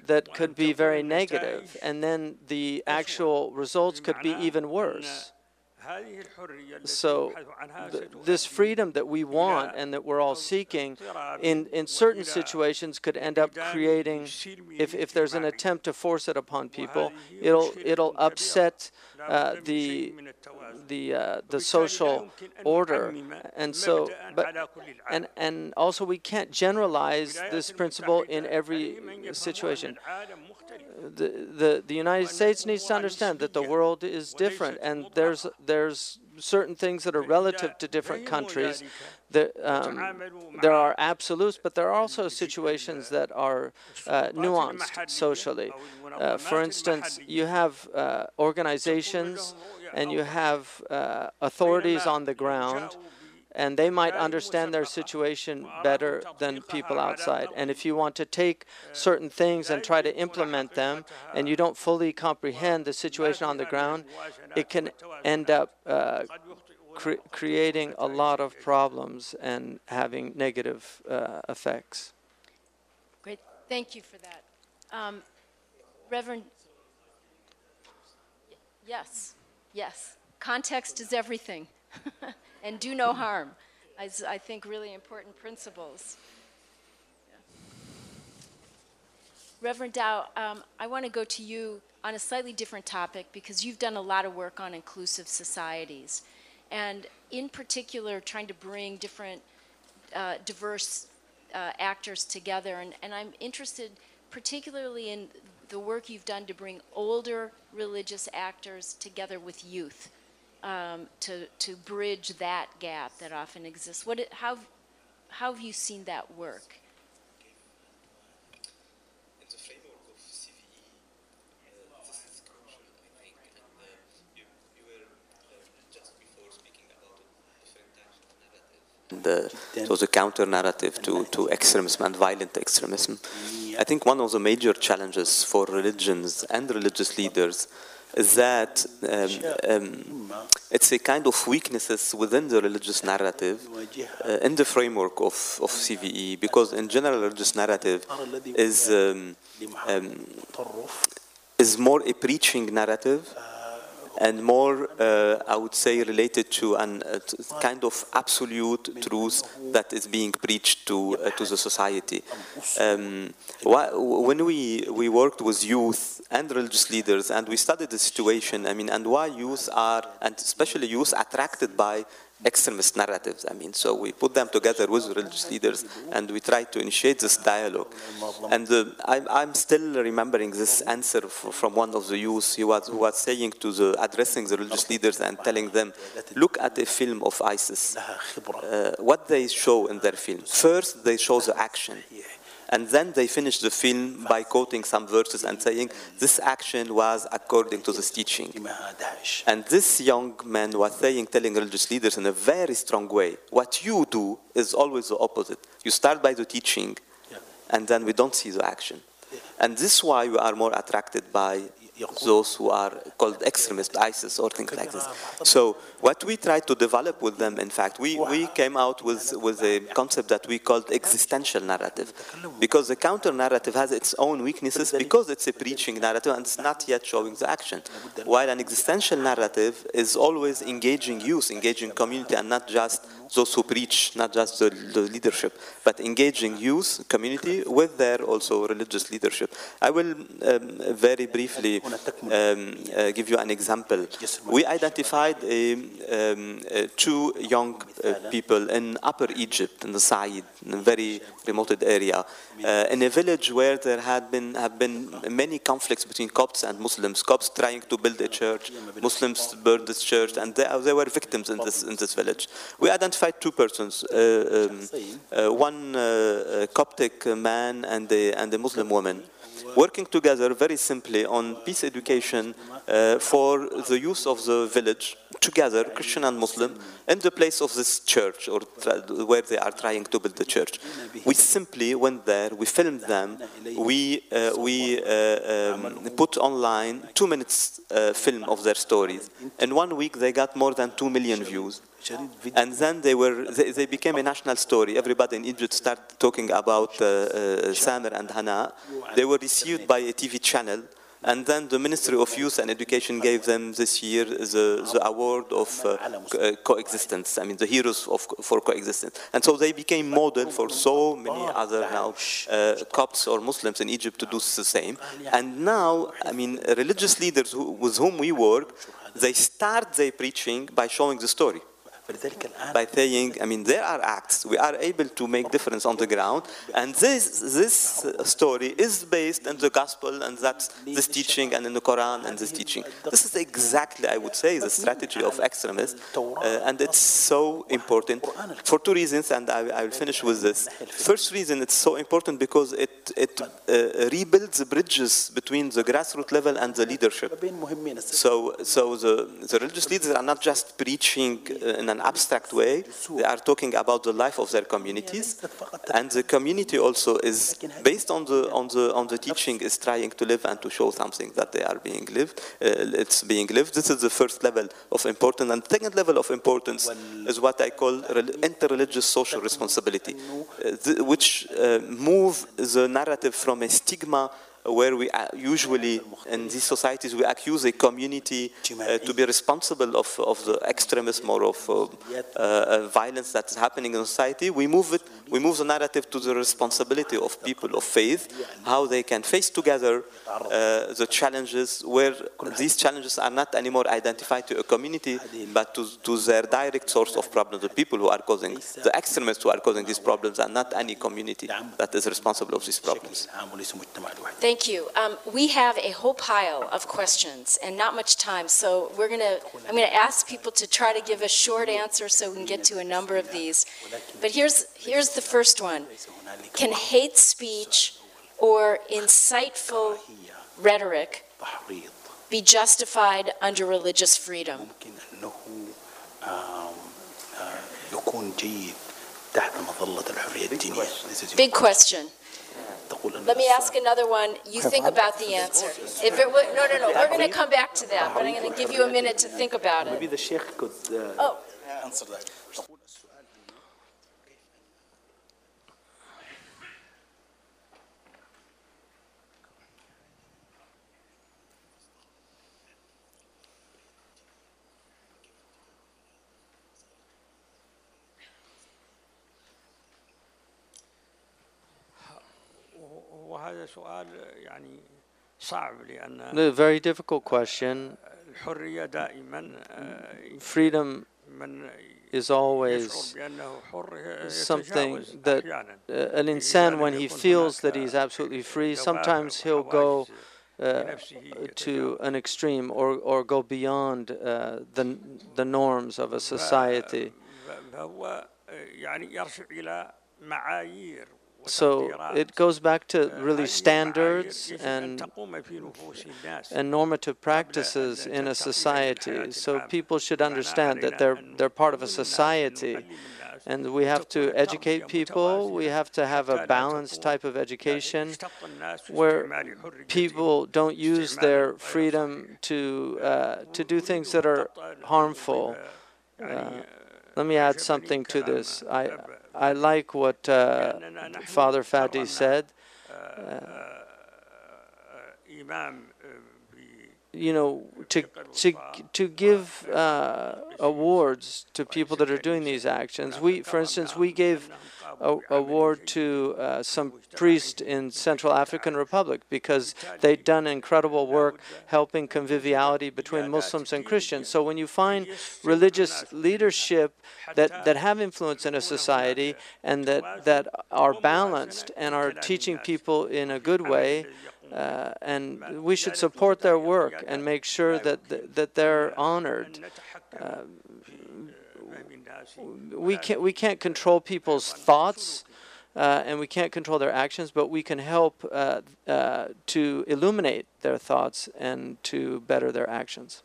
that could be very negative, and then the actual results could be even worse. So, th this freedom that we want and that we're all seeking, in, in certain situations, could end up creating, if, if there's an attempt to force it upon people, it'll, it'll upset uh, the, the, uh, the social order. And so, but, and, and also we can't generalize this principle in every situation. The, the, the United States needs to understand that the world is different and there's, there's certain things that are relative to different countries there, um, there are absolutes, but there are also situations that are uh, nuanced socially. Uh, for instance, you have uh, organizations and you have uh, authorities on the ground, and they might understand their situation better than people outside. And if you want to take certain things and try to implement them, and you don't fully comprehend the situation on the ground, it can end up uh, cre creating a lot of problems and having negative uh, effects. Great, thank you for that. Um, Reverend, yes, yes, context is everything, and do no harm. I think, really important principles. Reverend Daw, um, I want to go to you on a slightly different topic because you've done a lot of work on inclusive societies, and in particular, trying to bring different uh, diverse uh, actors together. And, and I'm interested particularly in the work you've done to bring older religious actors together with youth um, to, to bridge that gap that often exists. What, how, how have you seen that work? in the framework of CVE, uh, this is crucial, I think, and uh, you, you were uh, just before speaking about different types of it was a counter narrative to, to extremism and violent extremism. I think one of the major challenges for religions and religious leaders is that um, um, it's a kind of weaknesses within the religious narrative uh, in the framework of, of CVE because in general religious narrative is um, um, is more a preaching narrative and more, uh, I would say, related to an uh, kind of absolute truth that is being preached to uh, to the society. Um, why, when we we worked with youth and religious leaders, and we studied the situation, I mean, and why youth are, and especially youth, attracted by extremist narratives. I mean, so we put them together with religious leaders and we try to initiate this dialogue. And uh, I'm, I'm still remembering this answer from one of the youth. He was, who was saying to the, addressing the religious leaders and telling them, look at a film of ISIS. Uh, what they show in their film. First, they show the action. And then they finish the film by quoting some verses and saying, this action was according to this teaching. And this young man was saying, telling religious leaders in a very strong way, what you do is always the opposite. You start by the teaching, and then we don't see the action. And this is why we are more attracted by those who are called extremist, ISIS or things like this. So what we tried to develop with them, in fact, we, we came out with, with a concept that we called existential narrative. Because the counter narrative has its own weaknesses because it's a preaching narrative and it's not yet showing the action. While an existential narrative is always engaging youth, engaging community, and not just those who preach, not just the, the leadership, but engaging youth, community with their also religious leadership. I will um, very briefly um, uh, give you an example. We identified a, um, uh, two young uh, people in Upper Egypt, in the Said, in a very remote area, uh, in a village where there had been have been many conflicts between Copts and Muslims. Copts trying to build a church, Muslims burned this church, and they, they were victims in this in this village. We identified two persons, uh, um, uh, one uh, Coptic man and a, and a Muslim woman working together very simply on peace education uh, for the youth of the village together, Christian and Muslim, in the place of this church or where they are trying to build the church. We simply went there, we filmed them, we, uh, we uh, um, put online two minutes film of their stories. In one week, they got more than two million views. And then they were they, they became a national story. Everybody in Egypt started talking about uh, uh, Samer and Hana. They were received by a TV channel. And then the Ministry of Youth and Education gave them this year the, the award of uh, uh, coexistence. I mean, the heroes of, for coexistence. And so they became model for so many other now uh, Copts or Muslims in Egypt to do the same. And now, I mean, religious leaders who, with whom we work, they start their preaching by showing the story. By saying, I mean, there are acts. We are able to make difference on the ground, and this this story is based in the gospel, and that's this teaching, and in the Quran, and this teaching. This is exactly, I would say, the strategy of extremists, uh, and it's so important for two reasons, and I, I will finish with this. First reason, it's so important because it it uh, rebuilds bridges between the grassroots level and the leadership. So, so the, the religious leaders are not just preaching uh, in an abstract way, they are talking about the life of their communities. And the community also is, based on the, on the, on the teaching, is trying to live and to show something that they are being lived. Uh, it's being lived. This is the first level of importance. And second level of importance is what I call interreligious social responsibility, uh, th- which uh, move the narrative from a stigma where we usually in these societies we accuse a community uh, to be responsible of, of the extremism or of uh, uh, violence that is happening in society. We move it we move the narrative to the responsibility of people of faith how they can face together uh, the challenges where these challenges are not anymore identified to a community but to, to their direct source of problems the people who are causing the extremists who are causing these problems and not any community that is responsible of these problems Thank you. Um, we have a whole pile of questions and not much time, so we're going to, I'm going to ask people to try to give a short answer so we can get to a number of these. But here's, here's the the first one. Can hate speech or inciteful rhetoric be justified under religious freedom? Big question. Let me ask another one. You think about the answer. If it were, no, no, no. We're going to come back to that, but I'm going to give you a minute to think about it. Maybe the sheikh could uh, oh. answer that. سؤال يعني صعب لأن A very difficult question. الحرية دائما آه، Freedom من is always يشعر بأنه حر something يتجاوز that أحيانا uh, an insan, when he feels that he's absolutely free, sometimes he'll go uh, to an extreme or, or go beyond uh, the, the norms of a society. So it goes back to really standards and, and normative practices in a society. So people should understand that they're, they're part of a society. And we have to educate people. We have to have a balanced type of education where people don't use their freedom to, uh, to do things that are harmful. Uh, uh, let me add something to this. I, I like what uh, Father Fadi said you know, to to to give uh, uh awards to people that are doing these actions. We, for instance, we gave a award to uh, some priest in Central African Republic because they'd done incredible work helping conviviality between Muslims and Christians. So when you find religious leadership that, that have influence in a society and that, that are balanced and are teaching people in a good way, uh, and we should support their work and make sure that that they're honored. Uh, we can't we can't control people's thoughts. Uh, and we can't control their actions, but we can help uh, uh, to illuminate their thoughts and to better their actions.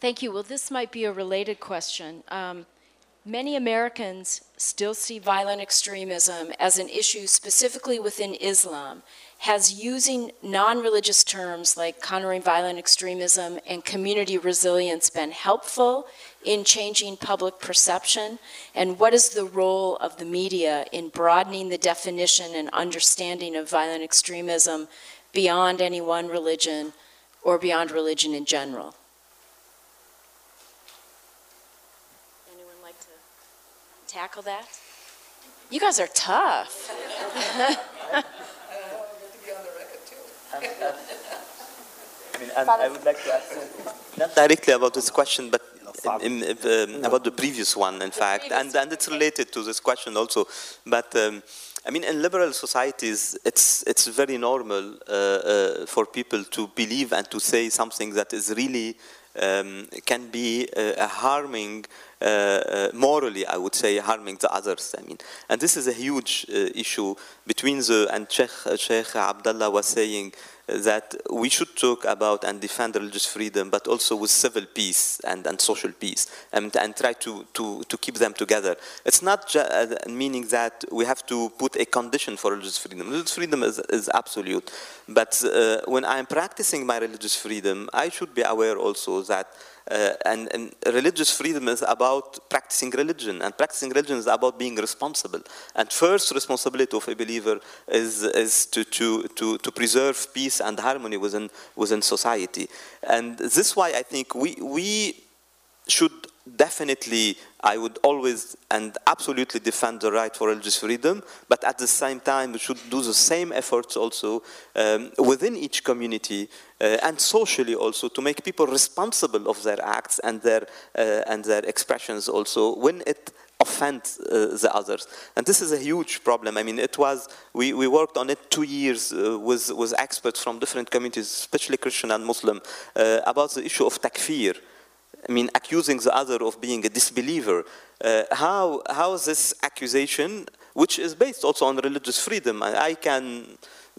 Thank you. Well, this might be a related question. Um, many Americans still see violent extremism as an issue specifically within Islam. Has using non religious terms like countering violent extremism and community resilience been helpful in changing public perception? And what is the role of the media in broadening the definition and understanding of violent extremism beyond any one religion or beyond religion in general? Anyone like to tackle that? You guys are tough. I mean, and I would like to ask not directly about this question, but in, um, about the previous one, in fact, and, and it's related to this question also. But um, I mean, in liberal societies, it's, it's very normal uh, uh, for people to believe and to say something that is really um, can be uh, harming morally, I would say, harming the others. I mean, and this is a huge uh, issue between the and Sheikh, Sheikh Abdullah was saying that we should talk about and defend religious freedom, but also with civil peace and, and social peace, and, and try to, to, to keep them together. It's not ju- uh, meaning that we have to put a condition for religious freedom. Religious freedom is, is absolute, but uh, when I'm practicing my religious freedom, I should be aware also that uh, and, and, religious freedom is about practicing religion, and practicing religion is about being responsible. And first responsibility of a believer is, is to, to, to, to preserve peace and harmony within, within society. And this is why I think we, we should definitely, I would always and absolutely defend the right for religious freedom, but at the same time, we should do the same efforts also um, within each community uh, and socially also to make people responsible of their acts and their, uh, and their expressions also when it offends uh, the others. And this is a huge problem. I mean, it was, we, we worked on it two years uh, with, with experts from different communities, especially Christian and Muslim, uh, about the issue of takfir. I mean, accusing the other of being a disbeliever. Uh, how, how is this accusation, which is based also on religious freedom, I, I can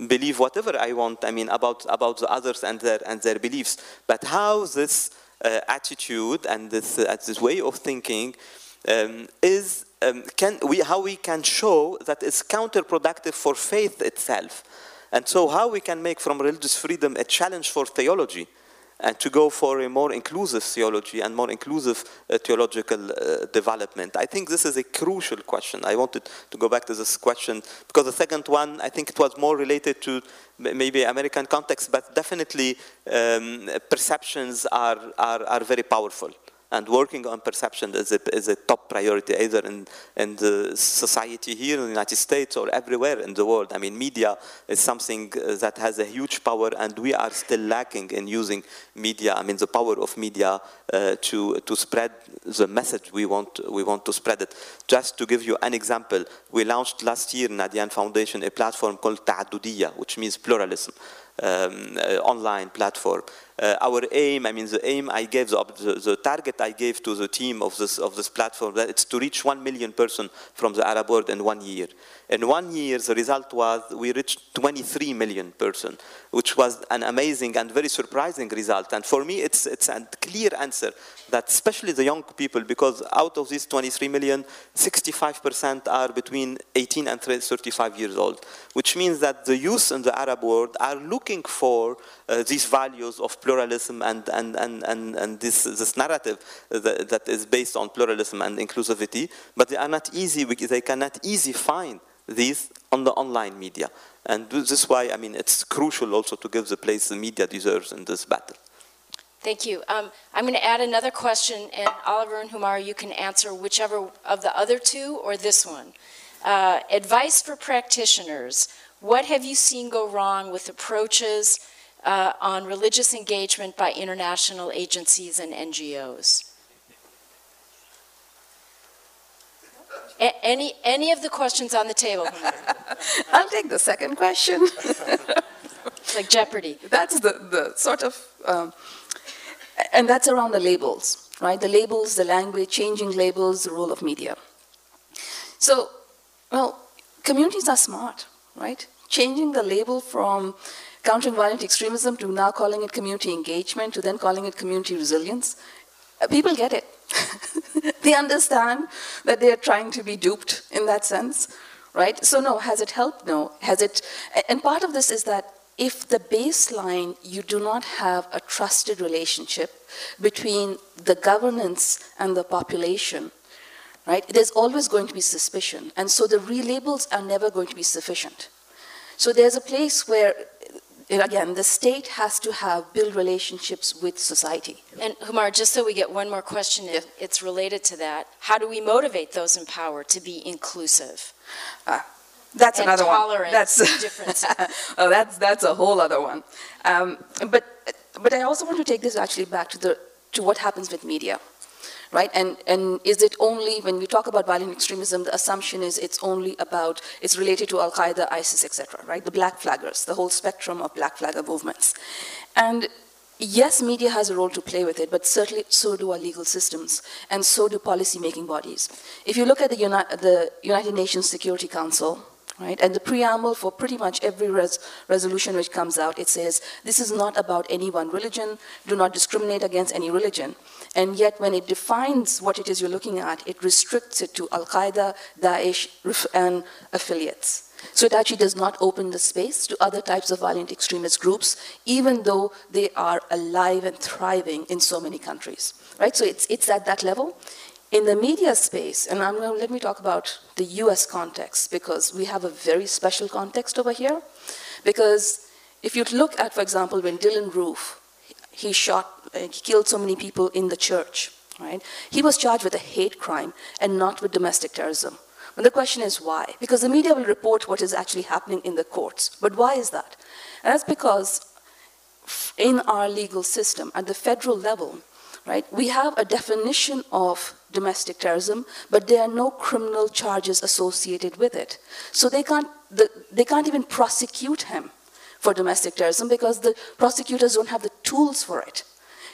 believe whatever I want, I mean, about, about the others and their, and their beliefs, but how this uh, attitude and this, uh, this way of thinking um, is, um, can we, how we can show that it's counterproductive for faith itself. And so how we can make from religious freedom a challenge for theology and to go for a more inclusive theology and more inclusive uh, theological uh, development. I think this is a crucial question. I wanted to go back to this question because the second one, I think it was more related to maybe American context, but definitely um, perceptions are, are, are very powerful and working on perception is a, is a top priority either in, in the society here in the United States or everywhere in the world. I mean, media is something uh, that has a huge power and we are still lacking in using media, I mean, the power of media uh, to, to spread the message we want, we want to spread it. Just to give you an example, we launched last year in Adyan Foundation a platform called Ta'adudiya, which means pluralism um, uh, online platform. Uh, our aim, I mean, the aim I gave, the, the, the, target I gave to the team of this, of this platform, that it's to reach 1 million person from the Arab world in one year. In one year, the result was we reached 23 million person, which was an amazing and very surprising result. And for me, it's, it's a clear answer that especially the young people, because out of these 23 million, 65% are between 18 and 35 years old, which means that the youth in the Arab world are looking for uh, these values of pluralism and, and, and, and, and this, this narrative that, that is based on pluralism and inclusivity, but they are not easy, they cannot easily find these on the online media. And this is why, I mean, it's crucial also to give the place the media deserves in this battle. Thank you. Um, I'm going to add another question, and Oliver and Humar, you can answer whichever of the other two or this one. Uh, advice for practitioners. What have you seen go wrong with approaches uh, on religious engagement by international agencies and NGOs? A- any, any of the questions on the table? I'll take the second question. like Jeopardy. That's the, the sort of, um, and that's around the labels, right? The labels, the language, changing labels, the role of media. So, well, communities are smart, right? Changing the label from countering violent extremism to now calling it community engagement to then calling it community resilience. Uh, people get it. they understand that they are trying to be duped in that sense, right? So, no, has it helped? No. Has it, and part of this is that if the baseline you do not have a trusted relationship between the governance and the population, right, there's always going to be suspicion. And so the relabels are never going to be sufficient. So there's a place where again, the state has to have build relationships with society. And Humar, just so we get one more question, yes. it's related to that. How do we motivate those in power to be inclusive? Uh, that's and another one. That's difference. oh, that's that's a whole other one. Um, but but I also want to take this actually back to the to what happens with media, right? And, and is it only, when we talk about violent extremism, the assumption is it's only about, it's related to Al-Qaeda, ISIS, etc., right? The black flaggers, the whole spectrum of black flagger movements. And yes, media has a role to play with it, but certainly so do our legal systems, and so do policy-making bodies. If you look at the, Uni the United Nations Security Council, right, and the preamble for pretty much every res resolution which comes out, it says, this is not about any one religion, do not discriminate against any religion. And yet, when it defines what it is you're looking at, it restricts it to Al Qaeda, Daesh, and affiliates. So it actually does not open the space to other types of violent extremist groups, even though they are alive and thriving in so many countries. Right? So it's, it's at that level. In the media space, and I'm going to let me talk about the US context because we have a very special context over here. Because if you look at, for example, when Dylan Roof he shot, uh, he killed so many people in the church, right? He was charged with a hate crime and not with domestic terrorism. But the question is why? Because the media will report what is actually happening in the courts. But why is that? And that's because in our legal system, at the federal level, right, we have a definition of domestic terrorism, but there are no criminal charges associated with it. So they can't, the, they can't even prosecute him for domestic terrorism because the prosecutors don't have the tools for it.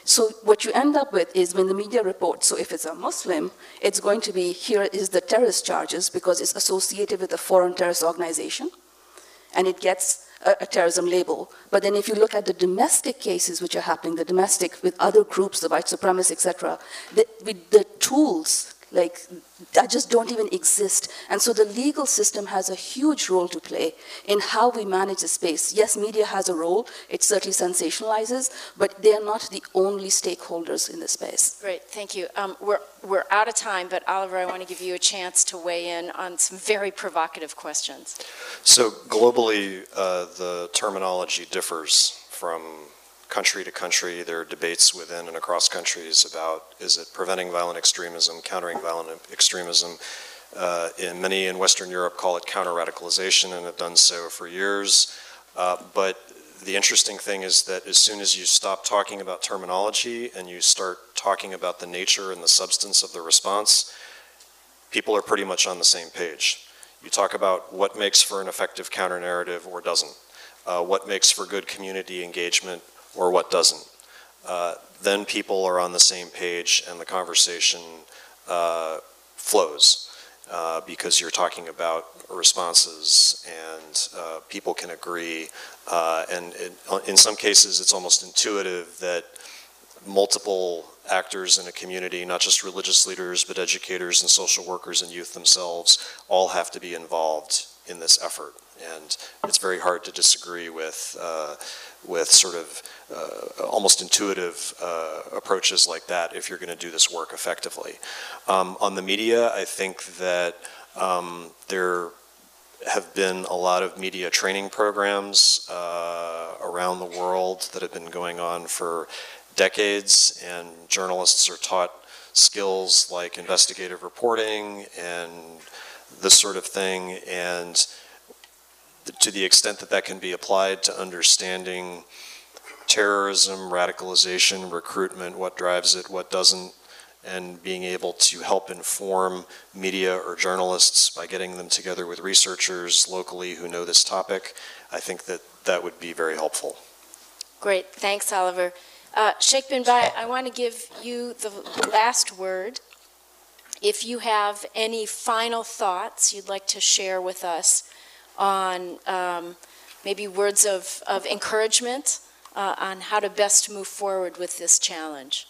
So what you end up with is when the media reports, so if it's a Muslim, it's going to be here is the terrorist charges because it's associated with a foreign terrorist organization and it gets a, a, terrorism label. But then if you look at the domestic cases which are happening, the domestic with other groups, the white supremacists, etc., the, with the tools like that just don't even exist. And so the legal system has a huge role to play in how we manage the space. Yes, media has a role, it certainly sensationalizes, but they are not the only stakeholders in the space. Great, thank you. Um, we're, we're out of time, but Oliver, I want to give you a chance to weigh in on some very provocative questions. So globally, uh, the terminology differs from country to country. There are debates within and across countries about is it preventing violent extremism, countering violent extremism. Uh, in many in Western Europe call it counter-radicalization and have done so for years. Uh, but the interesting thing is that as soon as you stop talking about terminology and you start talking about the nature and the substance of the response, people are pretty much on the same page. You talk about what makes for an effective counter narrative or doesn't, uh, what makes for good community engagement or what doesn't. Uh, then people are on the same page and the conversation uh, flows uh, because you're talking about responses and uh, people can agree. Uh, and it, in some cases, it's almost intuitive that multiple actors in a community, not just religious leaders, but educators and social workers and youth themselves, all have to be involved in this effort. And it's very hard to disagree with, uh, with sort of uh, almost intuitive uh, approaches like that if you're going to do this work effectively. Um, on the media, I think that um, there have been a lot of media training programs uh, around the world that have been going on for decades, and journalists are taught skills like investigative reporting and this sort of thing, and to the extent that that can be applied to understanding terrorism, radicalization, recruitment, what drives it, what doesn't, and being able to help inform media or journalists by getting them together with researchers locally who know this topic, I think that that would be very helpful. Great, thanks, Oliver. Uh, Sheikh bin Bayyah, I want to give you the last word. If you have any final thoughts you'd like to share with us on um, maybe words of, of encouragement uh, on how to best move forward with this challenge.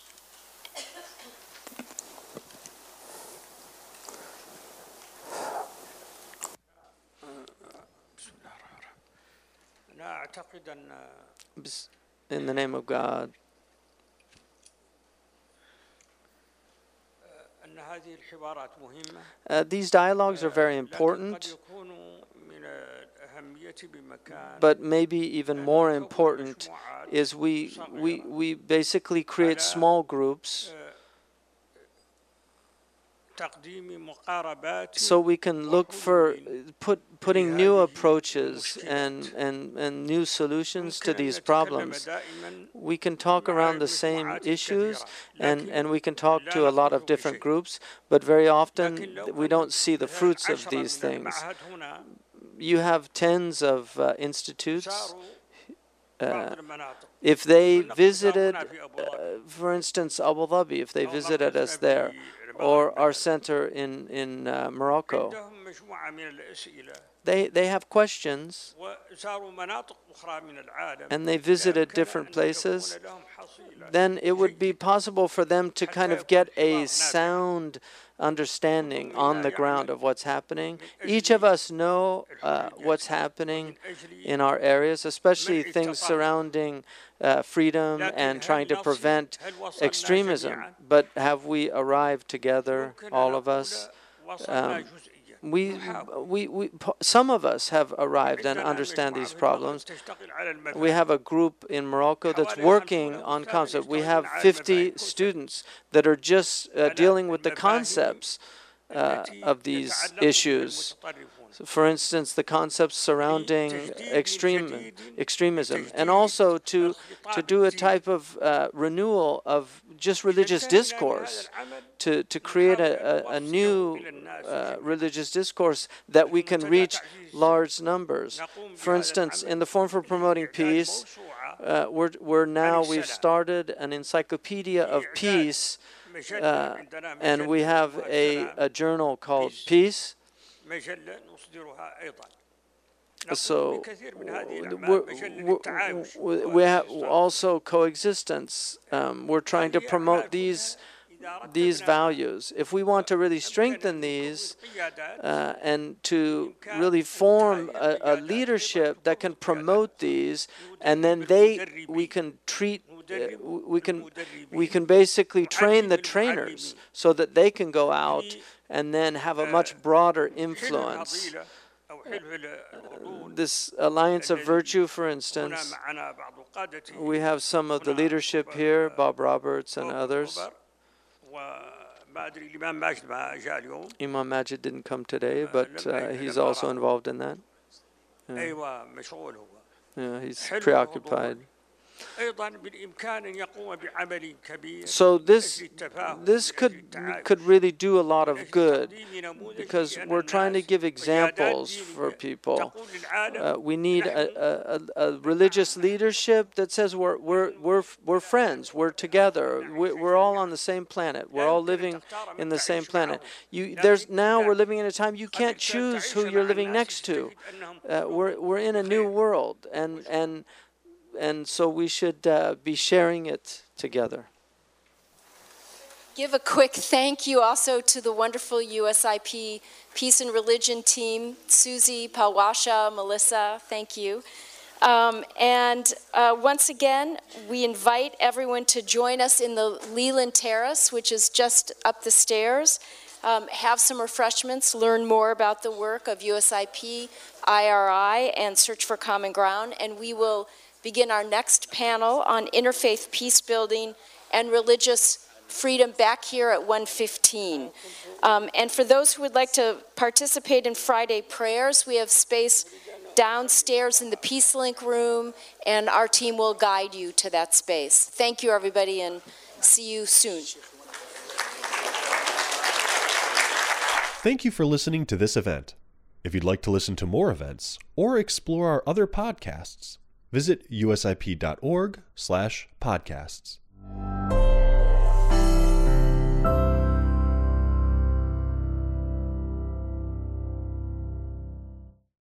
In the name of God, uh, these dialogues are very important, but maybe even more important is we, we, we basically create small groups so we can look for put putting new approaches and and and new solutions to these problems. We can talk around the same issues and and we can talk to a lot of different groups but very often we don't see the fruits of these things you have tens of uh, institutes uh, if they visited, uh, for instance, Abu Dhabi, if they visited us there, or our center in in uh, Morocco, they they have questions, and they visited different places. Then it would be possible for them to kind of get a sound understanding on the ground of what's happening. Each of us know uh, what's happening in our areas, especially things surrounding uh, freedom and trying to prevent extremism. But have we arrived together, all of us? Um, we, we, we, some of us have arrived and understand these problems. We have a group in Morocco that's working on concepts. We have 50 students that are just uh, dealing with the concepts uh, of these issues. For instance, the concepts surrounding extreme extremism, and also to to do a type of uh, renewal of just religious discourse, to to create a, a, a new uh, religious discourse that we can reach large numbers. For instance, in the Forum for Promoting Peace, uh, we're we're now we've started an encyclopedia of peace. Uh, and we have a, a journal called Peace, so we're, we have also coexistence. Um, we're trying to promote these these values. If we want to really strengthen these uh, and to really form a, a, leadership that can promote these, and then they we can treat. Uh, we can we can basically train the trainers so that they can go out and then have a much broader influence. Uh, this alliance of virtue, for instance, we have some of the leadership here, Bob Roberts and others. Imam Majid didn't come today, but uh, he's also involved in that. Yeah, yeah he's preoccupied. So this this could could really do a lot of good because we're trying to give examples for people. Uh, we need a, a, a, religious leadership that says we're we're we're we're friends. We're together. We're, we're all on the same planet. We're all living in the same planet. You there's now we're living in a time you can't choose who you're living next to. Uh, we're we're in a new world and and and so we should uh, be sharing it together. Give a quick thank you also to the wonderful USIP Peace and Religion team, Susie, Palwasha, Melissa, thank you. Um, and uh, once again, we invite everyone to join us in the Leland Terrace, which is just up the stairs. Um, have some refreshments, learn more about the work of USIP, IRI, and Search for Common Ground, and we will begin our next panel on interfaith peace building and religious freedom back here at 115. Um, and for those who would like to participate in Friday prayers, we have space downstairs in the Peace Link room, and our team will guide you to that space. Thank you, everybody, and see you soon. Thank you for listening to this event. If you'd like to listen to more events or explore our other podcasts, visit usip.org/podcasts.